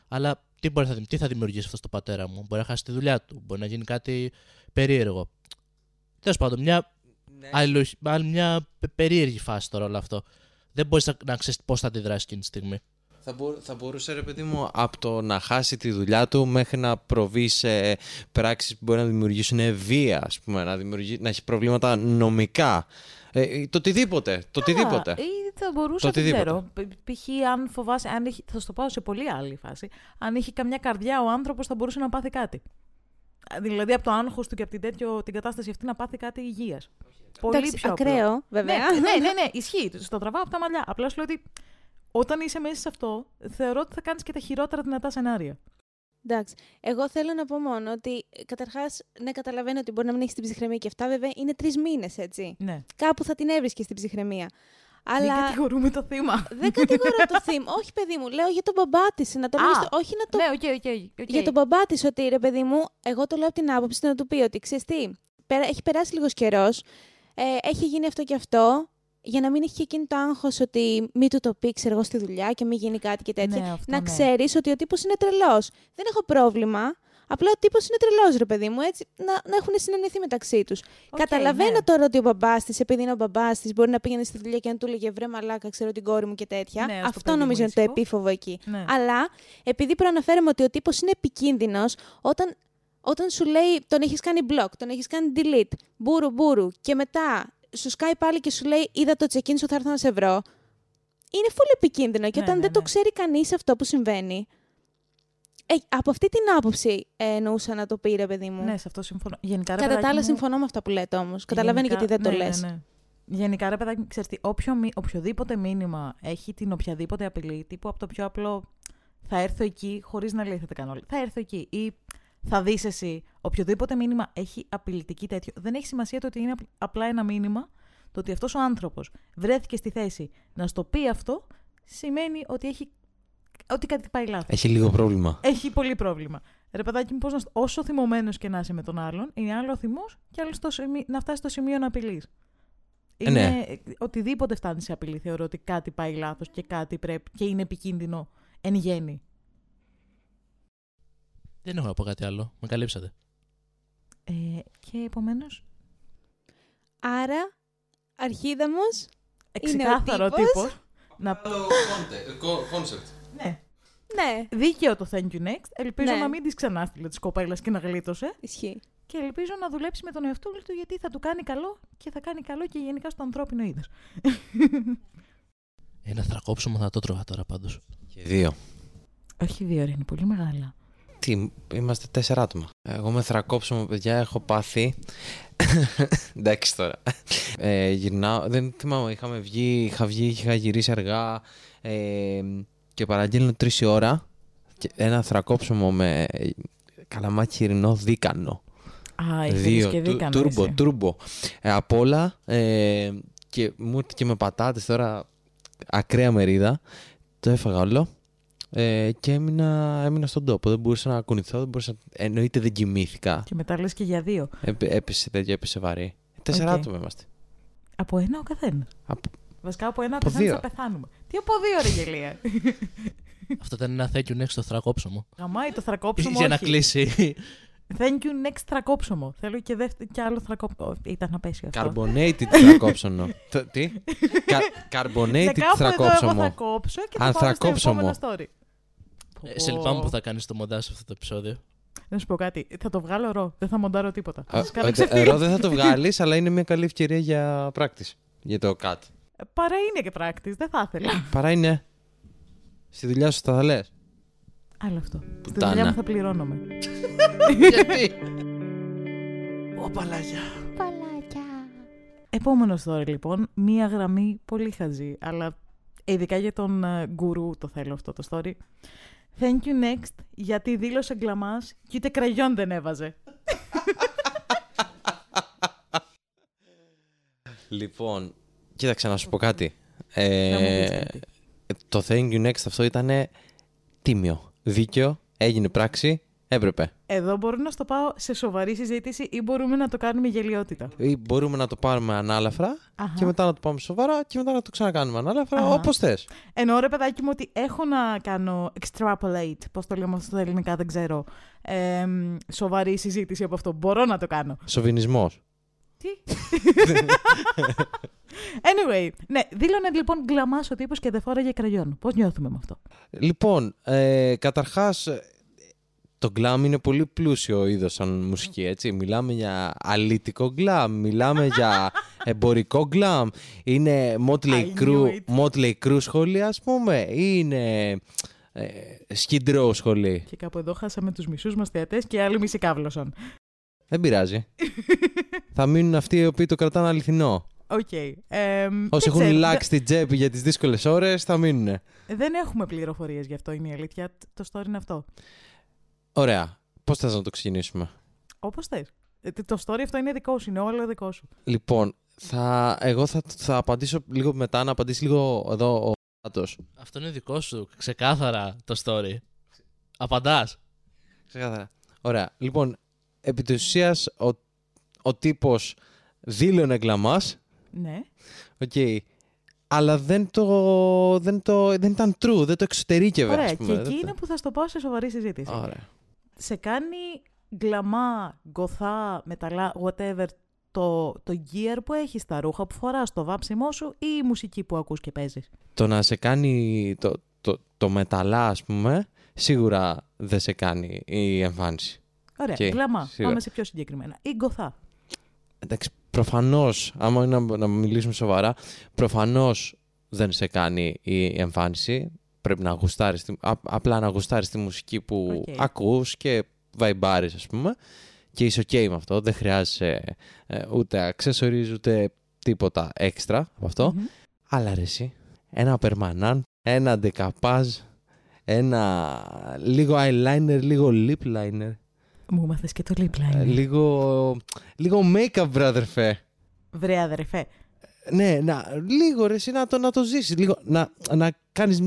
αλλά τι, μπορεί, να δημ- τι θα δημιουργήσει αυτό στον πατέρα μου. Μπορεί να χάσει τη δουλειά του, μπορεί να γίνει κάτι περίεργο. Τέλος πάντων, μια, άλλη, άλλη μια πε- περίεργη φάση τώρα όλο αυτό. Δεν μπορείς να, να ξέρεις πώς θα αντιδράσεις εκείνη τη στιγμή. Θα, μπο- θα μπορούσε, ρε παιδί μου, από το να χάσει τη δουλειά του μέχρι να προβεί σε πράξεις που μπορεί να δημιουργήσουν βία, ας πούμε, να, δημιουργεί, να έχει προβλήματα νομικά. Ε, το οτιδήποτε. Το οτιδήποτε. Α, Ή θα μπορούσε, Το δεν οτιδήποτε. ξέρω. Π- Π.χ. αν φοβάσαι, αν έχει, θα στο πάω σε πολύ άλλη φάση. Αν είχε καμιά καρδιά ο άνθρωπος, θα μπορούσε να πάθει κάτι. Α, Δηλαδή από το άγχος του και από την, τέτοιο, την κατάσταση αυτή να πάθει κάτι υγείας. Πολύ Εντάξει, πιο απλό. ακραίο, βέβαια. Ναι, ναι, ναι, ναι, *laughs* ισχύει. Στο τραβάω από τα μαλλιά. Απλά σου λέω ότι όταν είσαι μέσα σε αυτό, θεωρώ ότι θα κάνεις και τα χειρότερα δυνατά σενάρια. Εντάξει. Εγώ θέλω να πω μόνο ότι καταρχάς, ναι, καταλαβαίνω ότι μπορεί να μην έχεις την ψυχραιμία και αυτά, βέβαια είναι τρεις μήνες, έτσι. Ναι. Κάπου θα την έβρισκες στην ψυχραιμία. Αλλά... Δεν Αλλά κατηγορούμε το θύμα. δεν κατηγορώ το θύμα. *laughs* Όχι, παιδί μου, λέω για τον μπαμπά της. Να το Α, λέω στο- Όχι να το Ναι, οκ, οκ. οκ. Για τον μπαμπά της, ότι ρε παιδί μου, εγώ το λέω από την άποψη του να του πει ότι ξέρεις τι, πέρα- έχει περάσει λίγος καιρός, ε, έχει γίνει αυτό και αυτό, για να μην έχει και εκείνη το άγχος ότι μη του το πει, ξέρω εγώ, στη δουλειά και μην γίνει κάτι και τέτοια. Ναι, αυτό να ναι. ξέρεις ότι ο τύπος είναι τρελός. Δεν έχω πρόβλημα. Απλά ο τύπος είναι τρελός, ρε παιδί μου, έτσι, να, να έχουν συνεννοηθεί μεταξύ τους. Οκ, Καταλαβαίνω ναι. τώρα ότι ο μπαμπάς της, επειδή είναι ο μπαμπάς της, μπορεί να πήγαινε στη δουλειά και να του έλεγε βρε μαλάκα, ξέρω την κόρη μου και τέτοια. Ναι, ας το Αυτό παιδί μου νομίζω είναι το ήσυχο. επίφοβο εκεί. Ναι. Αλλά επειδή προαναφέραμε ότι ο τύπος είναι επικίνδυνος, όταν, όταν σου λέει τον έχεις κάνει block, τον έχεις κάνει delete, μπούρου μπούρου, και μετά σου σκάει πάλι και σου λέει Είδα το check-in σου, θα έρθω να σε βρω. Είναι full επικίνδυνο. Και Ναι, όταν ναι, δεν το ναι. ξέρει κανείς αυτό που συμβαίνει. Ε, από αυτή την άποψη ε, εννοούσα να το πει, ρε παιδί μου. Ναι, σε αυτό συμφωνώ. Γενικά, ρε Κατά τα παιδάκι άλλα, μου, συμφωνώ με αυτά που λέτε όμω. Καταλαβαίνω γενικά- γιατί δεν το ναι, λες. ναι, ναι. Γενικά, ρε παιδάκι, ξέρεις τι, όποιο, μη- οποιοδήποτε μήνυμα έχει την οποιαδήποτε απειλή, τύπου από το πιο απλό θα έρθω εκεί χωρίς να λέει θα τα κάνω όλα. Θα έρθω εκεί ή θα δεις εσύ. Οποιοδήποτε μήνυμα έχει απειλητική τέτοιο. Δεν έχει σημασία το ότι είναι απ- απλά ένα μήνυμα. Το ότι αυτός ο άνθρωπος βρέθηκε στη θέση να στο πει αυτό, σημαίνει ότι έχει ότι κάτι πάει λάθος. Έχει λίγο πρόβλημα. Έχει πολύ πρόβλημα. Ρε παιδάκι μου, πώς να, σ- όσο θυμωμένος και να είσαι με τον άλλον, είναι άλλο ο θυμός και άλλο στο σημεί- να φτάσει στο σημείο να απειλείς. Ε, ναι. Είναι, οτιδήποτε φτάνει σε απειλή, θεωρώ ότι κάτι πάει λάθος και κάτι πρέπει και είναι επικίνδυνο εν γέννη. Δεν έχω να πω κάτι άλλο. Με καλύψατε. Ε, και επομένως; Άρα, αρχίδαμος, Ξεκάθαρο ο τύπος. τύπος. Να... Concept. Ναι. ναι, Δίκαιο το thank you next. Ελπίζω Ναι. να μην τη ξανά στείλε τη κοπέλα και να γλίτωσε. ισχύει. Και ελπίζω να δουλέψει με τον εαυτό του γιατί θα του κάνει καλό και θα κάνει καλό και γενικά στο ανθρώπινο είδος. Ένα θρακόψιμο θα το τρώγα τώρα πάντως. Και δύο. Όχι δύο, ρε, είναι πολύ μεγάλα. Τι, είμαστε τέσσερα άτομα. Εγώ με θρακόψιμο, παιδιά, έχω πάθει. *coughs* Εντάξει τώρα. Ε, γυρνάω, δεν θυμάμαι, είχαμε βγει, είχα βγει, είχα γυρίσει αργά ε, και παραγγέλνω τρεις η ώρα και ένα θρακόψωμο με καλαμάκι χοιρινό δίκανο. Α, ήθελες Δύο, και του- δίκανο τούρμπο, εσύ. τούρμπο. Ε, απ' όλα ε, και μου ήρθε και με πατάτες τώρα ακραία μερίδα. Το έφαγα όλο ε, και έμεινα, έμεινα στον τόπο. Δεν μπορούσα να κουνηθώ, δεν μπορούσα, εννοείται δεν κοιμήθηκα. Και μετά λες και για δύο. Έπε- έπεσε τέτοιο, έπεσε βαρύ. Τέσσερα Οκ. άτομα είμαστε. Από ένα ο καθένα; Από- Βασικά από ένα ο Από καθένα δύο. θα πεθάνουμε. Τι από δύο, ρε γελία; *laughs* Αυτό ήταν ένα thank you next στο θρακόψιμο. Γαμάει το θρακόψωμο. Για να όχι. κλείσει. Thank you next θρακόψωμο. Θέλω και, δεύτε, και άλλο θρακόψωμο. Ήταν απέσιο αυτό. Carbonated θρακόψωνο. *laughs* Το- Τι; Κα- Και Carbonated κάπου εδώ εγώ θα θρακόψωμο. κόψω και θα Αν πάμε στο θρακόψωμο. επόμενο story. Ε, σε λυπάμαι που θα κάνεις το μοντάζ σε αυτό το επεισόδιο. Να σου πω κάτι. Θα το βγάλω ρο. Δεν θα μοντάρω τίποτα. Θα Α, σας κάνω ε, ξεφύγει. Εδώ δεν θα το βγάλεις, αλλά είναι μια καλή ευκαιρία για πράκτης. Για το cut. Ε, Παρά είναι και πράκτης. Δεν θα ήθελα. Παρά είναι. Στη δουλειά σου θα τα λες. Άλλο αυτό. Στη Πουτάνα. δουλειά μου θα πληρώνομαι. Γιατί; Ω παλάγια. Παλάκια. Επόμενος story λοιπόν. Μία γραμμή πολύ χαζή. Αλλά ειδικά για τον ε, γκουρού το θέλω αυτό το story. Thank you next γιατί δήλωσε γκλαμάς και ούτε κραγιόν δεν έβαζε. Λοιπόν, κοίταξε να σου πω κάτι. Ε, Να μου πεις κάτι. το Thank You Next αυτό ήταν τίμιο. Δίκαιο. Έγινε πράξη. Έπρεπε. Εδώ μπορώ να στο πάω σε σοβαρή συζήτηση ή μπορούμε να το κάνουμε γελιότητα; Ή μπορούμε να το πάρουμε ανάλαφρα Αχα. και μετά να το πάμε σοβαρά και μετά να το ξανακάνουμε ανάλαφρα Αχα. όπως θες. Εννοώ ρε παιδάκι μου ότι έχω να κάνω extrapolate, πώς το λέμε αυτό στα ελληνικά δεν ξέρω, ε, μ, σοβαρή συζήτηση από αυτό. Μπορώ να το κάνω. Σοβινισμός. Τι; anyway, ναι, δήλωνε λοιπόν γκλαμάς ο τύπος και δεν φόραγε κραγιόν. Πώς νιώθουμε με αυτό; Λοιπόν, ε, καταρχάς, ε, το glam είναι πολύ πλούσιο είδος σαν μουσική, έτσι. Μιλάμε για αλήτικο glam, μιλάμε για *laughs* εμπορικό glam. Είναι Motley I knew Crue, it. Motley Crue σχολή, ας πούμε, ή είναι ε, Skid Row σχολή; Και κάπου εδώ χάσαμε τους μισούς μας θεατές και άλλοι μισοί κάβλωσαν. Δεν πειράζει. *laughs* Θα μείνουν αυτοί οι οποίοι το κρατάνε αληθινό. Οκ. Ε, μ, Όσοι δεν έχουν ξέρω, λάξεις την τσέπη για τις δύσκολες ώρες, θα μείνουν. δε- Δεν έχουμε πληροφορίες γι' αυτό, είναι η αλήθεια. Το story είναι αυτό. Ωραία. Πώς θες να το ξεκινήσουμε; Όπως θες. Ε, Το story αυτό είναι δικό σου, είναι όλο δικό σου. Λοιπόν, θα, εγώ θα, θα απαντήσω λίγο μετά, να απαντήσει λίγο εδώ ο Άτος. Αυτό είναι δικό σου. Ξεκάθαρα το story. Απαντάς. Ξεκάθαρα. Ωραία. Λοιπόν, επί της ουσίας, ο, ο τύπος δήλωνε γκλαμάς, Ναι. οκ, αλλά δεν το, δεν το, δεν ήταν true, δεν το εξωτερήκευε, Ωραία, ας και πούμε. εκεί Δεν είναι που θα στο πάω σε σοβαρή συζήτηση. το- Ωραία. Σε κάνει γκλαμά, γκοθά, μεταλλά, whatever, το, το gear που έχεις, τα ρούχα που φοράς, το βάψιμό σου ή η μουσική που ακούς και παίζεις. Το να σε κάνει το, το, το μεταλλά, ας πούμε, σίγουρα δεν σε κάνει η εμφάνιση. Ωραία, Οκ, γκλαμά. σίγουρα. Πάμε σε πιο συγκεκριμένα. Ή γκοθά. Εντάξει, προφανώς, άμα είναι να, να μιλήσουμε σοβαρά, προφανώς δεν σε κάνει η εμφάνιση. Πρέπει να γουστάρεις, τη- α- απλά να γουστάρεις τη μουσική που Οκ. ακούς και βαϊμπάρεις, ας πούμε. Και είσαι ok με αυτό, δεν χρειάζεσαι ε, ούτε accessories, ούτε τίποτα έξτρα από αυτό. Μμμ. Αλλά ρε εσύ, ένα περμανάν, ένα ντεκαπάζ, ένα λίγο eyeliner, λίγο lip liner, Μου μάθες και το lip ε, liner. λίγο, λίγο make-up, brother Βρε αδερφέ. Ναι, να, λίγο ρε, εσύ να το, να το ζήσεις, λίγο, να, να κάνεις,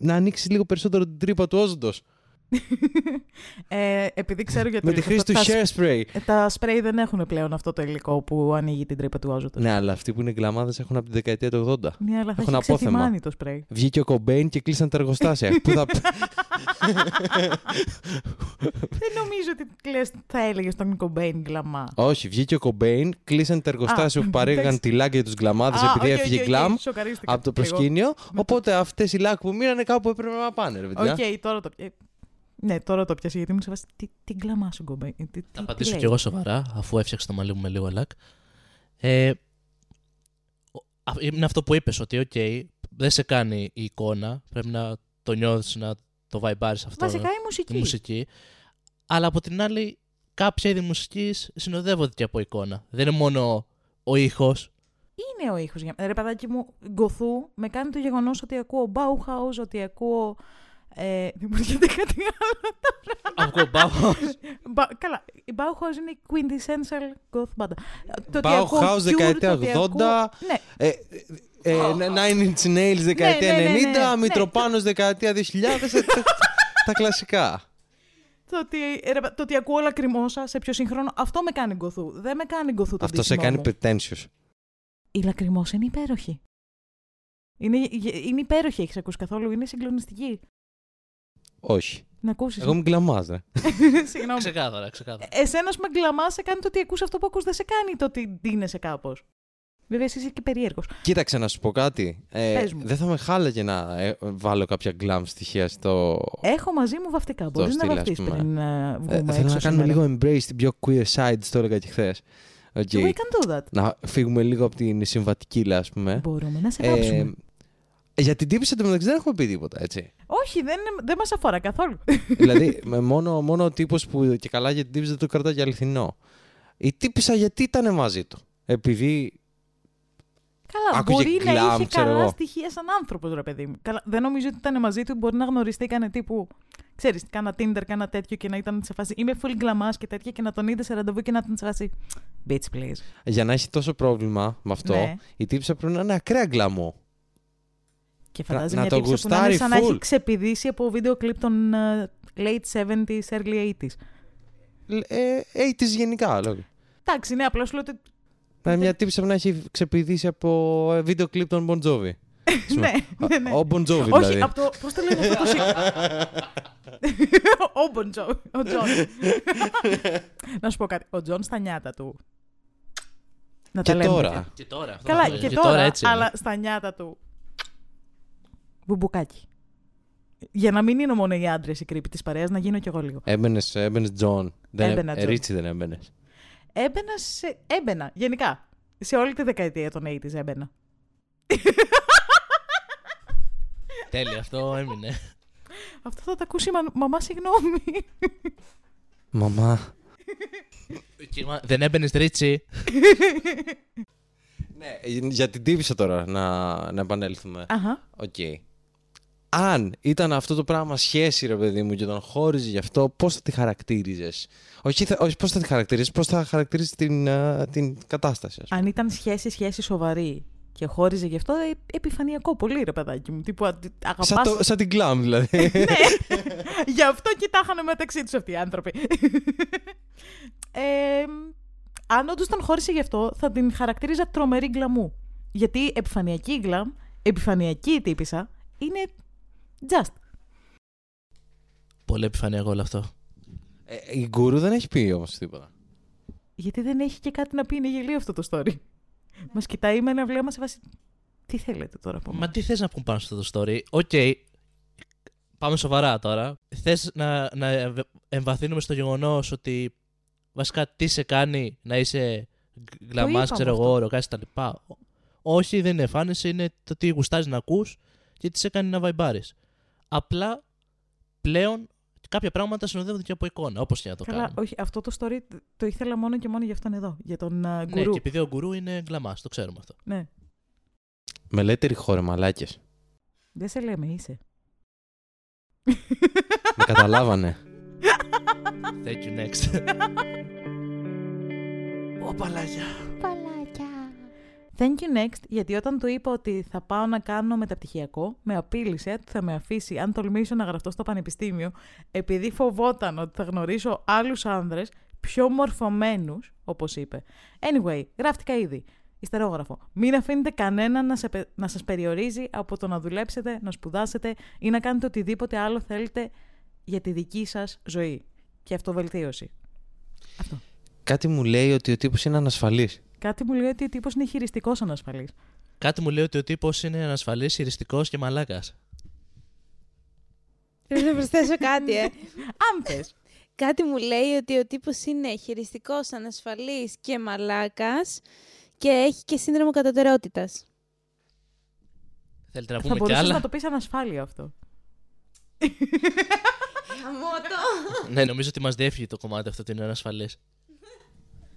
να ανοίξεις λίγο περισσότερο την τρύπα του όζοντος. Ε, επειδή ξέρω γιατί. Με τη χρήση του τα, hairspray. ε, τα σπρέι δεν έχουν πλέον αυτό το υλικό που ανοίγει την τρύπα του όζοντος. Ναι, αλλά αυτοί που είναι γκλαμάδες έχουν από τη δεκαετία του 80. Ναι, αλλά θα Έχουν έχει απόθεμα. ξεθυμάνει το σπρέι. Βγήκε ο Κομπέιν και κλείσαν τα εργοστάσια. *laughs* Πού θα... Δεν νομίζω ότι λες, θα έλεγε τον Κομπέιν γκλαμά. Όχι, βγήκε ο Κομπέιν, κλείσαν τα εργοστάσια Α, που παρήγαν εντάξει. τη λάκ για τους γκλαμάδες Α, επειδή οκ, έφυγε οκ, οκ, γκλαμ σοκαρίστηκα από το λίγο. προσκήνιο. Οπότε αυτές οι λάκ που μείνανε κάπου έπρεπε να πάνε, ρε παιδιά. Οκ, τώρα το πιάσα. Ναι, τώρα το πιάσα γιατί μου σε βάση. Τι, τι γκλαμά σου, Κομπέιν. Τι, τι, Θα τι απαντήσω λέει; κι εγώ σοβαρά, αφού έφτιαξα το μαλλί μου με λίγο λακ. Ε, ο- α- είναι αυτό που είπες, ότι οκ, δεν σε κάνει η εικόνα, πρέπει να το νιώθεις, να το βαϊμπάρεις αυτό, Βασικά η η μουσική. μουσική. Αλλά από την άλλη, κάποια είδη μουσικής συνοδεύονται και από εικόνα. Δεν είναι μόνο ο ήχος. Είναι ο ήχος. Ρε παιδάκι μου, γκοθού με κάνει το γεγονός ότι ακούω Bauhaus, ότι ακούω. Ε, δεν μου έρχεται κάτι άλλο. Ακούω Bauhaus. Μπα- Καλά, η Bauhaus είναι η quintessential goth μπάντα. Το ότι ακούω Bauhaus Cure, δεκαετία το ότι 80, ακούω- Ναι, Ε, ε, Nine Inch Nails δεκαετία ναι, ναι, ναι, 90, ναι. Μητροπάνος δεκαετία 2000, ε, τα- τα κλασικά. το ότι, ρε, παι- το ότι ακούω λακριμόσα σε πιο σύγχρονο, αυτό με κάνει γκοθού. Δεν με κάνει γκοθού το Αυτό σε ντύσιμό κάνει μου. pretentious. Η λακριμόσα είναι υπέροχη. Είναι, είναι υπέροχη, έχεις ακούσει καθόλου, είναι συγκλονιστική. Όχι. Να ακούσεις. Εγώ είμαι γκλαμάς, ρε. *laughs* Συγγνώμη. ξεκάθαρα, ξεκάθαρα. Εσένα, α πούμε, γκλαμάς σε κάνει το ότι ακούς αυτό που ακούς, δεν σε κάνει το ότι ντύνεσαι κάπως. Βέβαια, εσύ είσαι και περίεργος. Κοίταξε να σου πω κάτι. Ε, Πες μου. δεν θα με χάλαγε να ε, βάλω κάποια glam στοιχεία στο... Έχω μαζί μου βαφτικά. Μπορείς να στυλ, ας βαφτεί πούμε. πριν ε, βγούμε Ε, έξω. θέλω να κάνουμε σήμερα. λίγο embrace την πιο queer side, το έλεγα και χθες. We can do that. Να φύγουμε λίγο από την συμβατική, ας πούμε. Μπορούμε να σε Ε, βάψουμε. Για την τύπη εντωμεταξύ δεν έχουμε πει τίποτα, έτσι. Όχι, δεν, είναι- δεν μας αφορά καθόλου. δηλαδή, *laughs* με μόνο, μόνο ο τύπος που και καλά για την τύπη δεν το κρατά για αληθινό. Η τύπησα γιατί ήταν μαζί του; Επειδή. Καλά, Άκουγε μπορεί να glam, είχε ξέρω καλά εγώ. στοιχεία σαν άνθρωπος, ρε παιδί μου. Καλά, δεν νομίζω ότι ήταν μαζί του. Μπορεί να γνωριστήκανε τύπου. Ξέρεις, κάνα Tinder, κάνα τέτοιο και να ήταν σε φάση. Είμαι full γκλαμά και τέτοια και να τον είδε σε ραντεβού και να ήταν σε φάση. Bitch, please. Για να έχει τόσο πρόβλημα με αυτό, Ναι. η τύπισσα πρέπει να είναι ακραία γκλαμού. Και φαντάζει να μια το τύπισσα που να είναι γουστάρει σαν να έχει full. ξεπηδήσει από βίντεο κλιπ των ε, late 70s, early 80s. Ε, 80s γενικά. Λόγω. Εντάξει, ναι, απλώς λέω ότι. Να μια τύπισσα που να έχει ξεπηδήσει από ε, βίντεο κλιπ των Bon Jovi. *laughs* ναι, ναι, ναι. Ο Bon Jovi Όχι, δηλαδή. από το. Πώς το λένε αυτό το σι- *laughs* Ο Bon Jovi. Ο Τζον. να σου πω κάτι. Ο Τζον στα νιάτα του. Να τα Και λέμε. τώρα. Και τώρα. αυτό Καλά, θα πω. και, τώρα, έτσι είναι. αλλά στα νιάτα του. Μπουμπουκάκι. Για να μην είναι μόνο οι άντρες οι creepy της παρέας, να γίνω κι εγώ λίγο. Έμπαινες, έμπαινες Τζον. Δεν Έμπαινα, ε, Τζον. Ρίτσι δεν έμπαινες. Έμπαινα σε. Έμπαινα, γενικά. Σε όλη τη δεκαετία των 80s έμπαινα. Τέλεια, αυτό έμεινε. Αυτό θα το ακούσει η μα... μαμά, συγγνώμη. Μαμά. Κύμα, Δεν έμπαινες Ρίτσι. *laughs* Ναι, για την τύπισσα τώρα να, να επανέλθουμε. Αχα. Οκ. Αν ήταν αυτό το πράγμα σχέση, ρε παιδί μου, και τον χώριζε γι' αυτό, πώς θα τη χαρακτήριζες; Όχι, θα- όχι πώς θα τη χαρακτήριζες, πώς θα χαρακτήριζες την, α, την κατάσταση. ας πούμε; Αν ήταν σχέση, σχέση σοβαρή και χώριζε γι' αυτό, ε, επιφανειακό πολύ, ρε παιδάκι μου. Τύπου α- αγαπάς... Σαν, το, σαν την κλάμ, δηλαδή. *laughs* ναι, γι' αυτό κοιτάχανε μεταξύ τους αυτοί οι άνθρωποι. *laughs* ε, αν όντως τον χώρισε γι' αυτό, θα την χαρακτήριζα τρομερή γκλαμού. Γιατί επιφανειακή γκλαμ, επιφανειακή τύπησα, είναι just. Πολύ επιφανειακό όλο αυτό. Ε, η γκουρού δεν έχει πει όμως τίποτα. Γιατί δεν έχει και κάτι να πει, είναι γελίο αυτό το story. Μας κοιτάει με ένα βλέμμα σε βάση. Τι θέλετε τώρα από Μα μένα; τι θες να πούμε πάνω στο αυτό το story; OK, πάμε σοβαρά τώρα. Θες να, να ευ- εμβαθύνουμε στο γεγονός ότι βασικά τι σε κάνει να είσαι γκλαμάς, είπαμε ξέρω αυτό. εγώ, ροκάς τα λοιπά. Όχι, δεν είναι εμφάνιση, είναι το τι γουστάρει να ακούς και τι σε κάνει να βαϊμπάρεις. Απλά πλέον κάποια πράγματα συνοδεύονται και από εικόνα, όπως και να το Καλά, κάνουμε. όχι, αυτό το story το ήθελα μόνο και μόνο για αυτόν εδώ. Για τον uh, Ναι, γκουρού. και επειδή ο γκουρού είναι γκλαμάς, το ξέρουμε αυτό. ναι. Μελέτερη χώρα, μαλάκες. Δεν σε λέμε, είσαι. *laughs* Με καταλάβανε. Thank you next. *laughs* Ω, παλάκια. Thank you next, γιατί όταν του είπα ότι θα πάω να κάνω μεταπτυχιακό, με απείλησε ότι θα με αφήσει αν τολμήσω να γραφτώ στο πανεπιστήμιο, επειδή φοβόταν ότι θα γνωρίσω άλλους άνδρες πιο μορφωμένους, όπως είπε. Anyway, γράφτηκα ήδη. Ιστερόγραφο. Μην αφήνετε κανένα να, σε, πε- να σας περιορίζει από το να δουλέψετε, να σπουδάσετε ή να κάνετε οτιδήποτε άλλο θέλετε για τη δική σας ζωή. Και αυτοβελτίωση. Αυτό. Κάτι μου λέει ότι ο τύπος είναι ανασφαλής. Κάτι μου λέει ότι ο τύπος είναι χειριστικός ανασφαλής. Κάτι μου λέει ότι ο τύπος είναι ανασφαλής, χειριστικός και μαλάκας. Πρέπει να προσθέσω κάτι, ε. *laughs* Αν θες. Κάτι μου λέει ότι ο τύπος είναι χειριστικός, ανασφαλής και μαλάκας και έχει και σύνδρομο κατωτερότητας. Θέλετε να Θα πούμε κι μπορούσες άλλα; να το πεις ανασφάλεια αυτό. ναι, νομίζω ότι μας διέφυγε το κομμάτι αυτό ότι είναι ανασφαλής.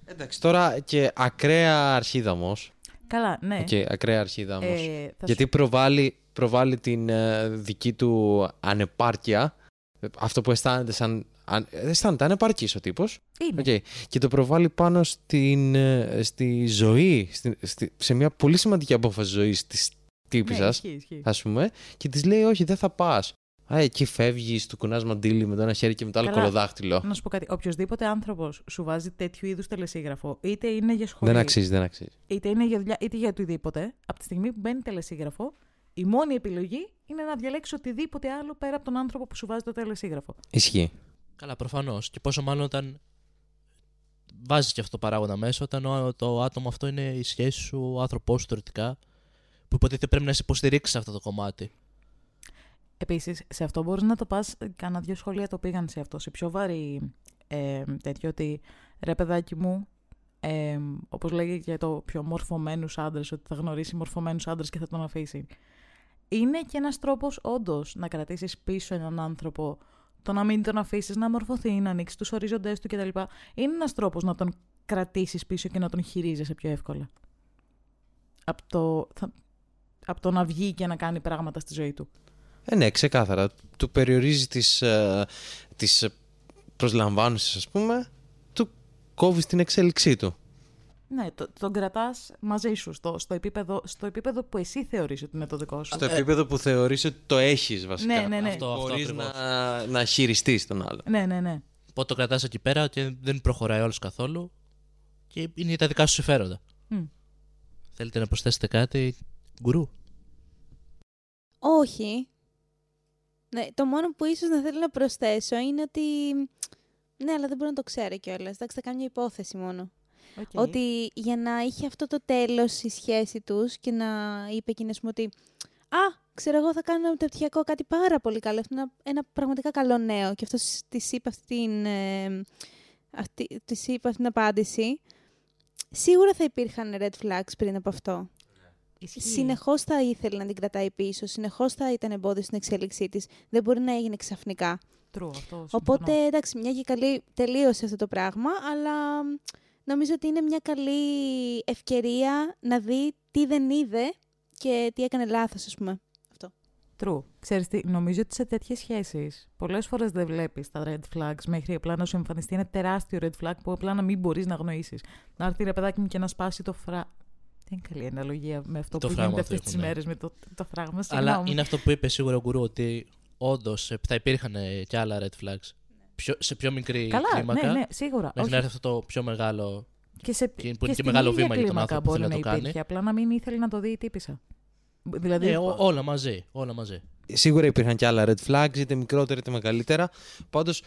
Εντάξει, τώρα και ακραία αρχίδαμος. Καλά, ναι. Okay, ακραία αρχίδαμος. Ε, θα Γιατί προβάλλει, προβάλλει την ε, δική του ανεπάρκεια. ε, Αυτό που αισθάνεται σαν. Αν, ε, αισθάνεται ανεπαρκής ο τύπος. σου... Είναι. Okay. Και το προβάλλει πάνω στην, ε, στη ζωή. Στη, στη- σε μια πολύ σημαντική απόφαση ζωής της ναι, τύπησας, ισχύει, ισχύει. ας πούμε. Και της λέει όχι δεν θα πας. Α, εκεί φεύγεις, του κουνάς μαντίλι με το ένα χέρι και με το άλλο Καλά. κολοδάχτυλο. Να σου πω κάτι. Οποιοδήποτε άνθρωπος σου βάζει τέτοιου είδους τελεσίγραφο, είτε είναι για σχολείο, Δεν αξίζει, δεν αξίζει. είτε είναι για δουλειά, είτε για οτιδήποτε, από τη στιγμή που μπαίνει τελεσίγραφο, η μόνη επιλογή είναι να διαλέξει οτιδήποτε άλλο πέρα από τον άνθρωπο που σου βάζει το τελεσίγραφο. Ισχύει. Καλά, προφανώς. Και πόσο μάλλον όταν βάζεις και αυτό το παράγοντα μέσα, όταν ο- το άτομο αυτό είναι η σχέση σου, ο άνθρωπός σου θεωρητικά, που υποτίθεται πρέπει να σε υποστηρίξει σε αυτό το κομμάτι. Επίσης, σε αυτό μπορείς να το πας. Κάνα δύο σχόλια το πήγαν σε αυτό. Σε πιο βαρύ ε, τέτοιο ότι ρε παιδάκι μου, ε, όπως λέγει για το πιο μορφωμένους άντρες, ότι θα γνωρίσει μορφωμένους άντρες και θα τον αφήσει. Είναι και ένας τρόπος όντως να κρατήσεις πίσω έναν άνθρωπο, το να μην τον αφήσεις να μορφωθεί, να ανοίξει τους ορίζοντέ του κτλ. Είναι ένας τρόπος να τον κρατήσεις πίσω και να τον χειρίζεσαι πιο εύκολα. Από το, θα, από το να βγει και να κάνει πράγματα στη ζωή του. Ε, ναι, ξεκάθαρα. Του περιορίζει τις, ε, τις ε, προσλαμβάνωσες, ας πούμε, του κόβει την εξέλιξή του. Ναι, το, τον κρατάς μαζί σου στο, στο, επίπεδο, στο επίπεδο που εσύ θεωρείς ότι είναι το δικό σου. Στο επίπεδο που θεωρείς ότι το έχεις βασικά. Ναι, ναι, ναι. Αυτό, αυτό Μπορείς ακριβώς. να, να χειριστείς τον άλλο. Ναι, ναι, ναι. Οπότε το κρατάς εκεί πέρα και δεν προχωράει όλος καθόλου και είναι τα δικά σου συμφέροντα. Μμ. Θέλετε να προσθέσετε κάτι, γκουρού; Όχι. Ναι, το μόνο που ίσως να θέλω να προσθέσω είναι ότι... Ναι, αλλά δεν μπορώ να το ξέρω κιόλας. Εντάξει, θα κάνω μια υπόθεση μόνο. Οκ. Ότι για να είχε αυτό το τέλος η σχέση τους και να είπε εκείνη ας πούμε, ότι «Α, ξέρω εγώ θα κάνω ένα μεταπτυχιακό κάτι πάρα πολύ καλό, αυτό είναι ένα, ένα πραγματικά καλό νέο». Και αυτός της είπε αυτή την, ε, αυτή, της είπε αυτή την απάντηση. Σίγουρα θα υπήρχαν red flags πριν από αυτό. Ισχύει. Συνεχώς θα ήθελε να την κρατάει πίσω, συνεχώς θα ήταν εμπόδιο στην εξέλιξή της. Δεν μπορεί να έγινε ξαφνικά. True, αυτό συμφωνώ. Οπότε, εντάξει, μια και καλή τελείωσε αυτό το πράγμα, αλλά μ, νομίζω ότι είναι μια καλή ευκαιρία να δει τι δεν είδε και τι έκανε λάθος, ας πούμε. Αυτό. True. Ξέρεις τι, νομίζω ότι σε τέτοιες σχέσεις πολλές φορές δεν βλέπεις τα red flags μέχρι απλά να σου εμφανιστεί ένα τεράστιο red flag που απλά να μην μπορείς να αγνοήσεις. Να έρθει ρε παιδάκι μου και να σπάσει το φρά... Δεν είναι καλή αναλογία με αυτό Το που φράγμα γίνεται του αυτές τις έχουν, ναι. μέρες με το, το φράγμα. Αλλά Συγγνώμη. είναι αυτό που είπε σίγουρα ο γκουρού ότι όντως θα υπήρχαν ε, και άλλα red flags. Πιο, σε πιο μικρή Καλά, κλίμακα. ναι, ναι, σίγουρα. Μέχρι Όχι. να έρθει αυτό το πιο μεγάλο. Και σε, και που είναι και και στην μεγάλο ίδια βήμα για τον κλίμακα άνθρωπο που μπορεί θέλει να να το υπήρχε, κάνει. απλά να μην ήθελε να το δει η τύπησα. Δηλαδή, Ναι, ό- όλα μαζί. Όλα μαζί. Σίγουρα υπήρχαν και άλλα red flags, είτε μικρότερα είτε μεγαλύτερα. Πάντως,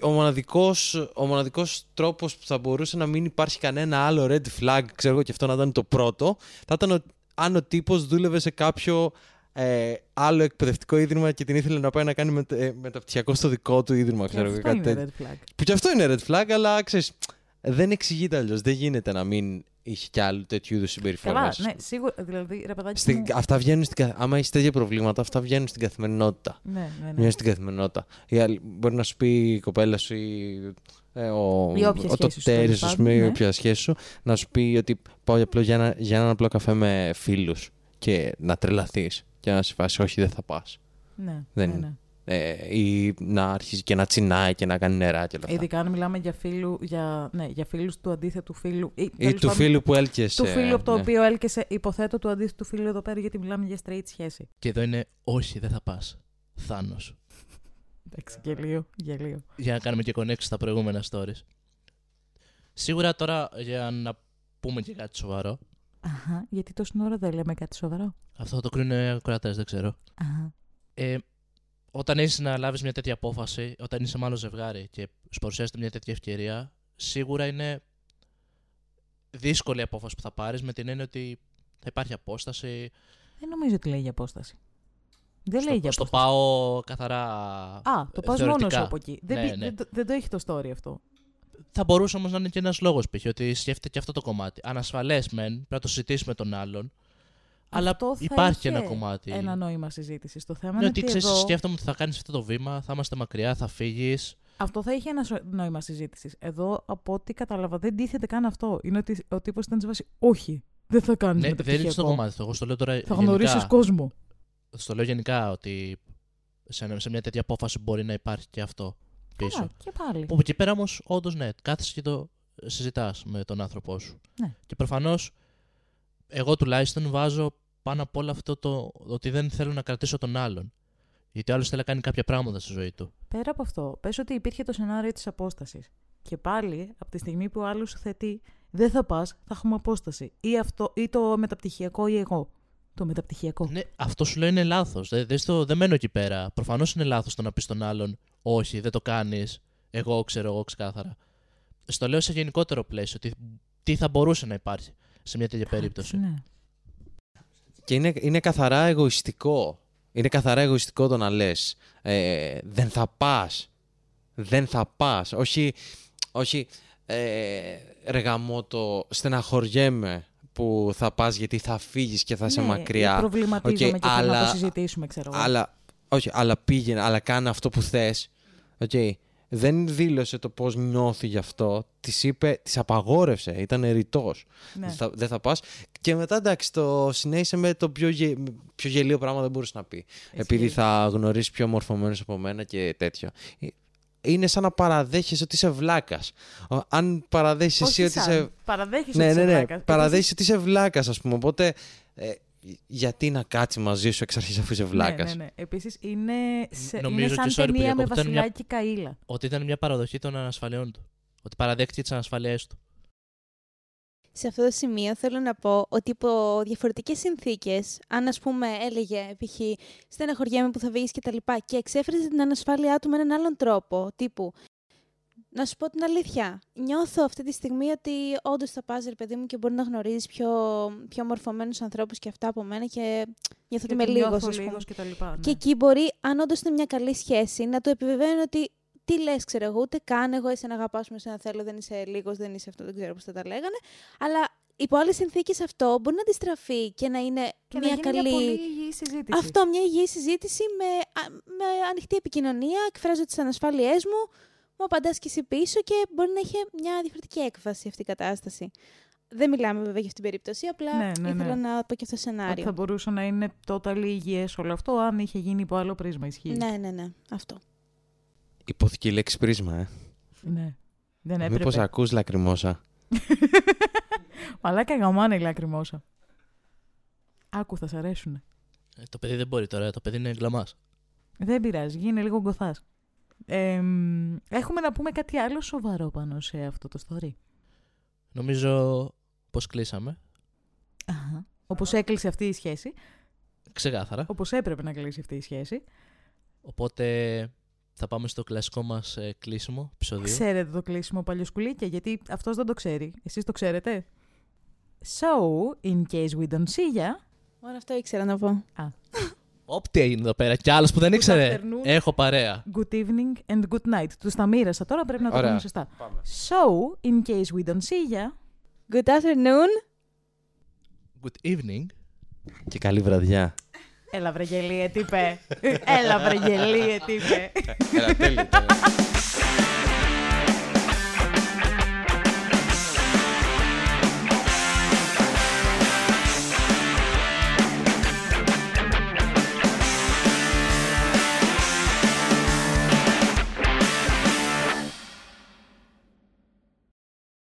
ο μοναδικός ο μοναδικός τρόπος που θα μπορούσε να μην υπάρχει κανένα άλλο red flag, ξέρω εγώ και αυτό να ήταν το πρώτο, θα ήταν ο- αν ο τύπος δούλευε σε κάποιο ε, άλλο εκπαιδευτικό ίδρυμα και την ήθελε να πάει να κάνει μετα, ε, μεταπτυχιακό στο δικό του ίδρυμα, και ξέρω εγώ. αυτό κάτι είναι τέτοιο. red flag. Που και αυτό είναι red flag, αλλά ξέρει, δεν εξηγείται αλλιώ. Δεν γίνεται να μην είχε κι άλλο τέτοιου είδους συμπεριφορέ. Καλά, ναι, σίγουρα. Δηλαδή, ρε παιδάκι Στην, μου... αυτά βγαίνουν στην, κα- άμα έχει τέτοια προβλήματα, αυτά βγαίνουν στην καθημερινότητα. Ναι, ναι, ναι. Βγαίνουν στην καθημερινότητα. Η άλλη- μπορεί να σου πει η κοπέλα σου ή ε, ο, Ή όποια ο το σχέση σου, τέρι τέλος σου, ας πάντων, πούμε, ή ναι. όποια σχέση σου, να σου πει ότι πάω απλό για, ένα, για έναν απλό καφέ με φίλους και να τρελαθείς και να σε φάσει, όχι, δεν θα πας. ναι, Δεν ναι, είναι. Ναι. Ε, ή να αρχίσει και να τσινάει και να κάνει νερά και όλα αυτά. Ειδικά αν μιλάμε για, φίλου, για, ναι, για φίλους του αντίθετου φίλου. Ή, Ή τέλος του πάντων, φίλου που έλκεσαι. Του φίλου από το ναι. οποίο έλκεσαι, υποθέτω του αντίθετου φίλου εδώ πέρα, γιατί μιλάμε για straight σχέση. Και εδώ είναι όχι, δεν θα πας. Θάνος. Εντάξει, γελίο, γελίο. Για να κάνουμε και connect στα προηγούμενα stories. Σίγουρα τώρα για να πούμε και κάτι σοβαρό. Αχα, γιατί τόση ώρα δεν λέμε κάτι σοβαρό. Αυτό θα το κρίνουν οι ακροατές, δεν ξέρω. Αχα. Ε, όταν έχεις να λάβεις μια τέτοια απόφαση, όταν είσαι με άλλο ζευγάρι και σου παρουσιάζεται μια τέτοια ευκαιρία, σίγουρα είναι δύσκολη η απόφαση που θα πάρεις με την έννοια ότι θα υπάρχει απόσταση. Δεν νομίζω ότι λέει για απόσταση. Δεν λέει στο, για στο απόσταση. πάω καθαρά. Α, το πας μόνος θεωρητικά. σου από εκεί. Δεν, Ναι, πει- ναι. δεν, το- δεν το έχει το story αυτό. Θα μπορούσε όμως να είναι και ένας λόγος π.χ. ότι σκέφτεται και αυτό το κομμάτι. Ανασφαλές μεν, πρέπει να το συζητήσει με τον άλλον. Αλλά Αυτό θα υπάρχει είχε ένα κομμάτι. Ένα νόημα συζήτησης. Το θέμα Ναι, είναι ότι ότι ξέρεις, εδώ, σκέφτομαι ότι θα κάνεις αυτό το βήμα, θα είμαστε μακριά, θα φύγεις. αυτό θα είχε ένα σο- νόημα συζήτησης. Εδώ, από ό,τι κατάλαβα, δεν τίθεται καν αυτό. Είναι ότι ο τύπος ήταν σε βάση. Όχι, δεν θα κάνεις Ναι, δεν είναι στο κομμάτι αυτό. Εγώ στο λέω τώρα. Θα γενικά. γνωρίσει κόσμο. Στο λέω γενικά ότι σε, σε μια τέτοια απόφαση μπορεί να υπάρχει και αυτό πίσω. Καλά, και πάλι. Που από εκεί πέρα όμως, όντως ναι, κάθεσαι και το συζητάς με τον άνθρωπό σου. Ναι. Και προφανώς, εγώ τουλάχιστον βάζω πάνω απ' όλα αυτό το ότι δεν θέλω να κρατήσω τον άλλον. Γιατί ο άλλος θέλει να κάνει κάποια πράγματα στη ζωή του. Πέρα από αυτό, πες ότι υπήρχε το σενάριο της απόστασης. Και πάλι, από τη στιγμή που ο άλλος σου θέτει δεν θα πας, θα έχουμε απόσταση. Ή, αυτό, ή το μεταπτυχιακό ή εγώ. Το μεταπτυχιακό. Ναι, αυτό σου λέω είναι λάθος. Δεν, δεν, στο- δεν μένω εκεί πέρα. Προφανώς είναι λάθος το να πεις στον άλλον, Όχι, δεν το κάνεις. Εγώ ξέρω, εγώ ξεκάθαρα. Στο λέω σε γενικότερο πλαίσιο. Τι, τι θα μπορούσε να υπάρχει σε μια τέτοια περίπτωση. Ναι. Και είναι, είναι καθαρά εγωιστικό. Είναι καθαρά εγωιστικό το να λες. Ε, δεν θα πας. Δεν θα πας. Όχι, όχι ε, ρε γαμώτο, στεναχωριέμαι που θα πας γιατί θα φύγεις και θα είσαι ναι, μακριά. Προβληματίζομαι Οκ, και θέλω να αλλά- το συζητήσουμε, ξέρω εγώ. Αλλά, όχι, αλλά πήγαινε, αλλά κάνε αυτό που θες. Οκ. Δεν δήλωσε το πώς νιώθει γι' αυτό. Της είπε, της απαγόρευσε. Ήταν ρητός. ναι. Δεν, θα, δεν θα πας. Και μετά εντάξει, το συνέχισε με το πιο, γε, πιο γελοίο πράγμα δεν μπορούσε να πει. Επειδή θα γνωρίσεις πιο μορφωμένος από μένα και τέτοιο. Ε, είναι σαν να παραδέχεσαι ότι είσαι βλάκας. Αν παραδέχεσαι εσύ Όχι ότι σαν. είσαι. Παραδέχεσαι Ναι, ότι ναι, είσαι ναι. βλάκας. Παραδέχεσαι ότι είσαι βλάκας, ας πούμε. Οπότε. ε, γιατί να κάτσει μαζί σου εξ αρχής αφού είσαι βλάκας; Ναι, ναι, ναι. Επίσης είναι, σε, είναι Νομίζω σαν ότι, sorry που ταινία με διακόπτω, ήταν μια- βασιλάκι Καΐλα. Ότι ήταν μια παραδοχή των ανασφαλιών του. Ότι παραδέχτηκε τις ανασφαλιές του. Σε αυτό το σημείο θέλω να πω ότι υπό διαφορετικές συνθήκες, αν ας πούμε έλεγε π.χ. στεναχωριέμαι που θα βγεις και τα λοιπά και εξέφραζε την ανασφάλειά του με έναν άλλον τρόπο, τύπου να σου πω την αλήθεια, νιώθω αυτή τη στιγμή ότι όντως θα πας ρε παιδί μου και μπορεί να γνωρίζεις πιο, πιο μορφωμένους ανθρώπους και αυτά από μένα και νιώθω ότι είμαι το λίγος, νιώθω ας πούμε. λίγος και τα λοιπά. ναι. Και εκεί μπορεί, αν όντως είναι μια καλή σχέση, να του επιβεβαίνω ότι τι λες, ξέρω εγώ, ούτε καν εγώ εσένα αγαπάω, με εσένα θέλω, δεν είσαι λίγος, δεν είσαι αυτό, δεν ξέρω πώς θα τα λέγανε. Αλλά υπό άλλες συνθήκες αυτό μπορεί να αντιστραφεί και να είναι Και να μια γίνει καλή. μια πολύ υγιή συζήτηση. Αυτό, μια υγιή συζήτηση με, α- με ανοιχτή επικοινωνία, εκφράζω τις ανασφάλειές μου, μου απαντά και εσύ πίσω και μπορεί να έχει μια διαφορετική έκβαση αυτή η κατάσταση. Δεν μιλάμε βέβαια για αυτήν την περίπτωση, απλά Ναι, ναι, ήθελα ναι. να πω και αυτό το Ότι σενάριο. θα μπορούσε να είναι total υγιές όλο αυτό αν είχε γίνει υπό άλλο πρίσμα. Ισχύει. Ναι, ναι, ναι, αυτό. Υπόθηκε η λέξη πρίσμα, ε. Ναι. Δεν έπρεπε. Μήπω ακούς λακριμόσα. *laughs* Μαλάκα γαμάνε η λάκρυμόσα. Άκου, θα σ' αρέσουν. Ε, το παιδί δεν μπορεί τώρα, το παιδί είναι γκλαμά. Δεν πειράζει, γίνε λίγο γκοθάς. Ε, μ, έχουμε να πούμε κάτι άλλο σοβαρό πάνω σε αυτό το story. Νομίζω πως κλείσαμε. Αχα. Όπως έκλεισε αυτή η σχέση, Ξεκάθαρα. όπως έπρεπε να κλείσει αυτή η σχέση. Οπότε θα πάμε στο κλασικό μας κλείσιμο επεισοδίου. Ξέρετε το κλείσιμο παλιοσκουλίκια, γιατί αυτός δεν το ξέρει. Εσείς το ξέρετε. So, in case we don't see ya, Μόνο αυτό ήξερα να πω. Όπ, τι έγινε εδώ πέρα. Κι άλλος που δεν ήξερε. afternoon. Έχω παρέα. good evening and good night. Τους τα μοίρασα τώρα, πρέπει να το Ωραία. πούμε σωστά. So, in case we don't see ya, Good afternoon. Good evening. Και καλή βραδιά. έλα βρε γελίε, *laughs* τι είπε. έλα βρε γελίε, τι είπε. Έλα, τέλειο. τέλειο.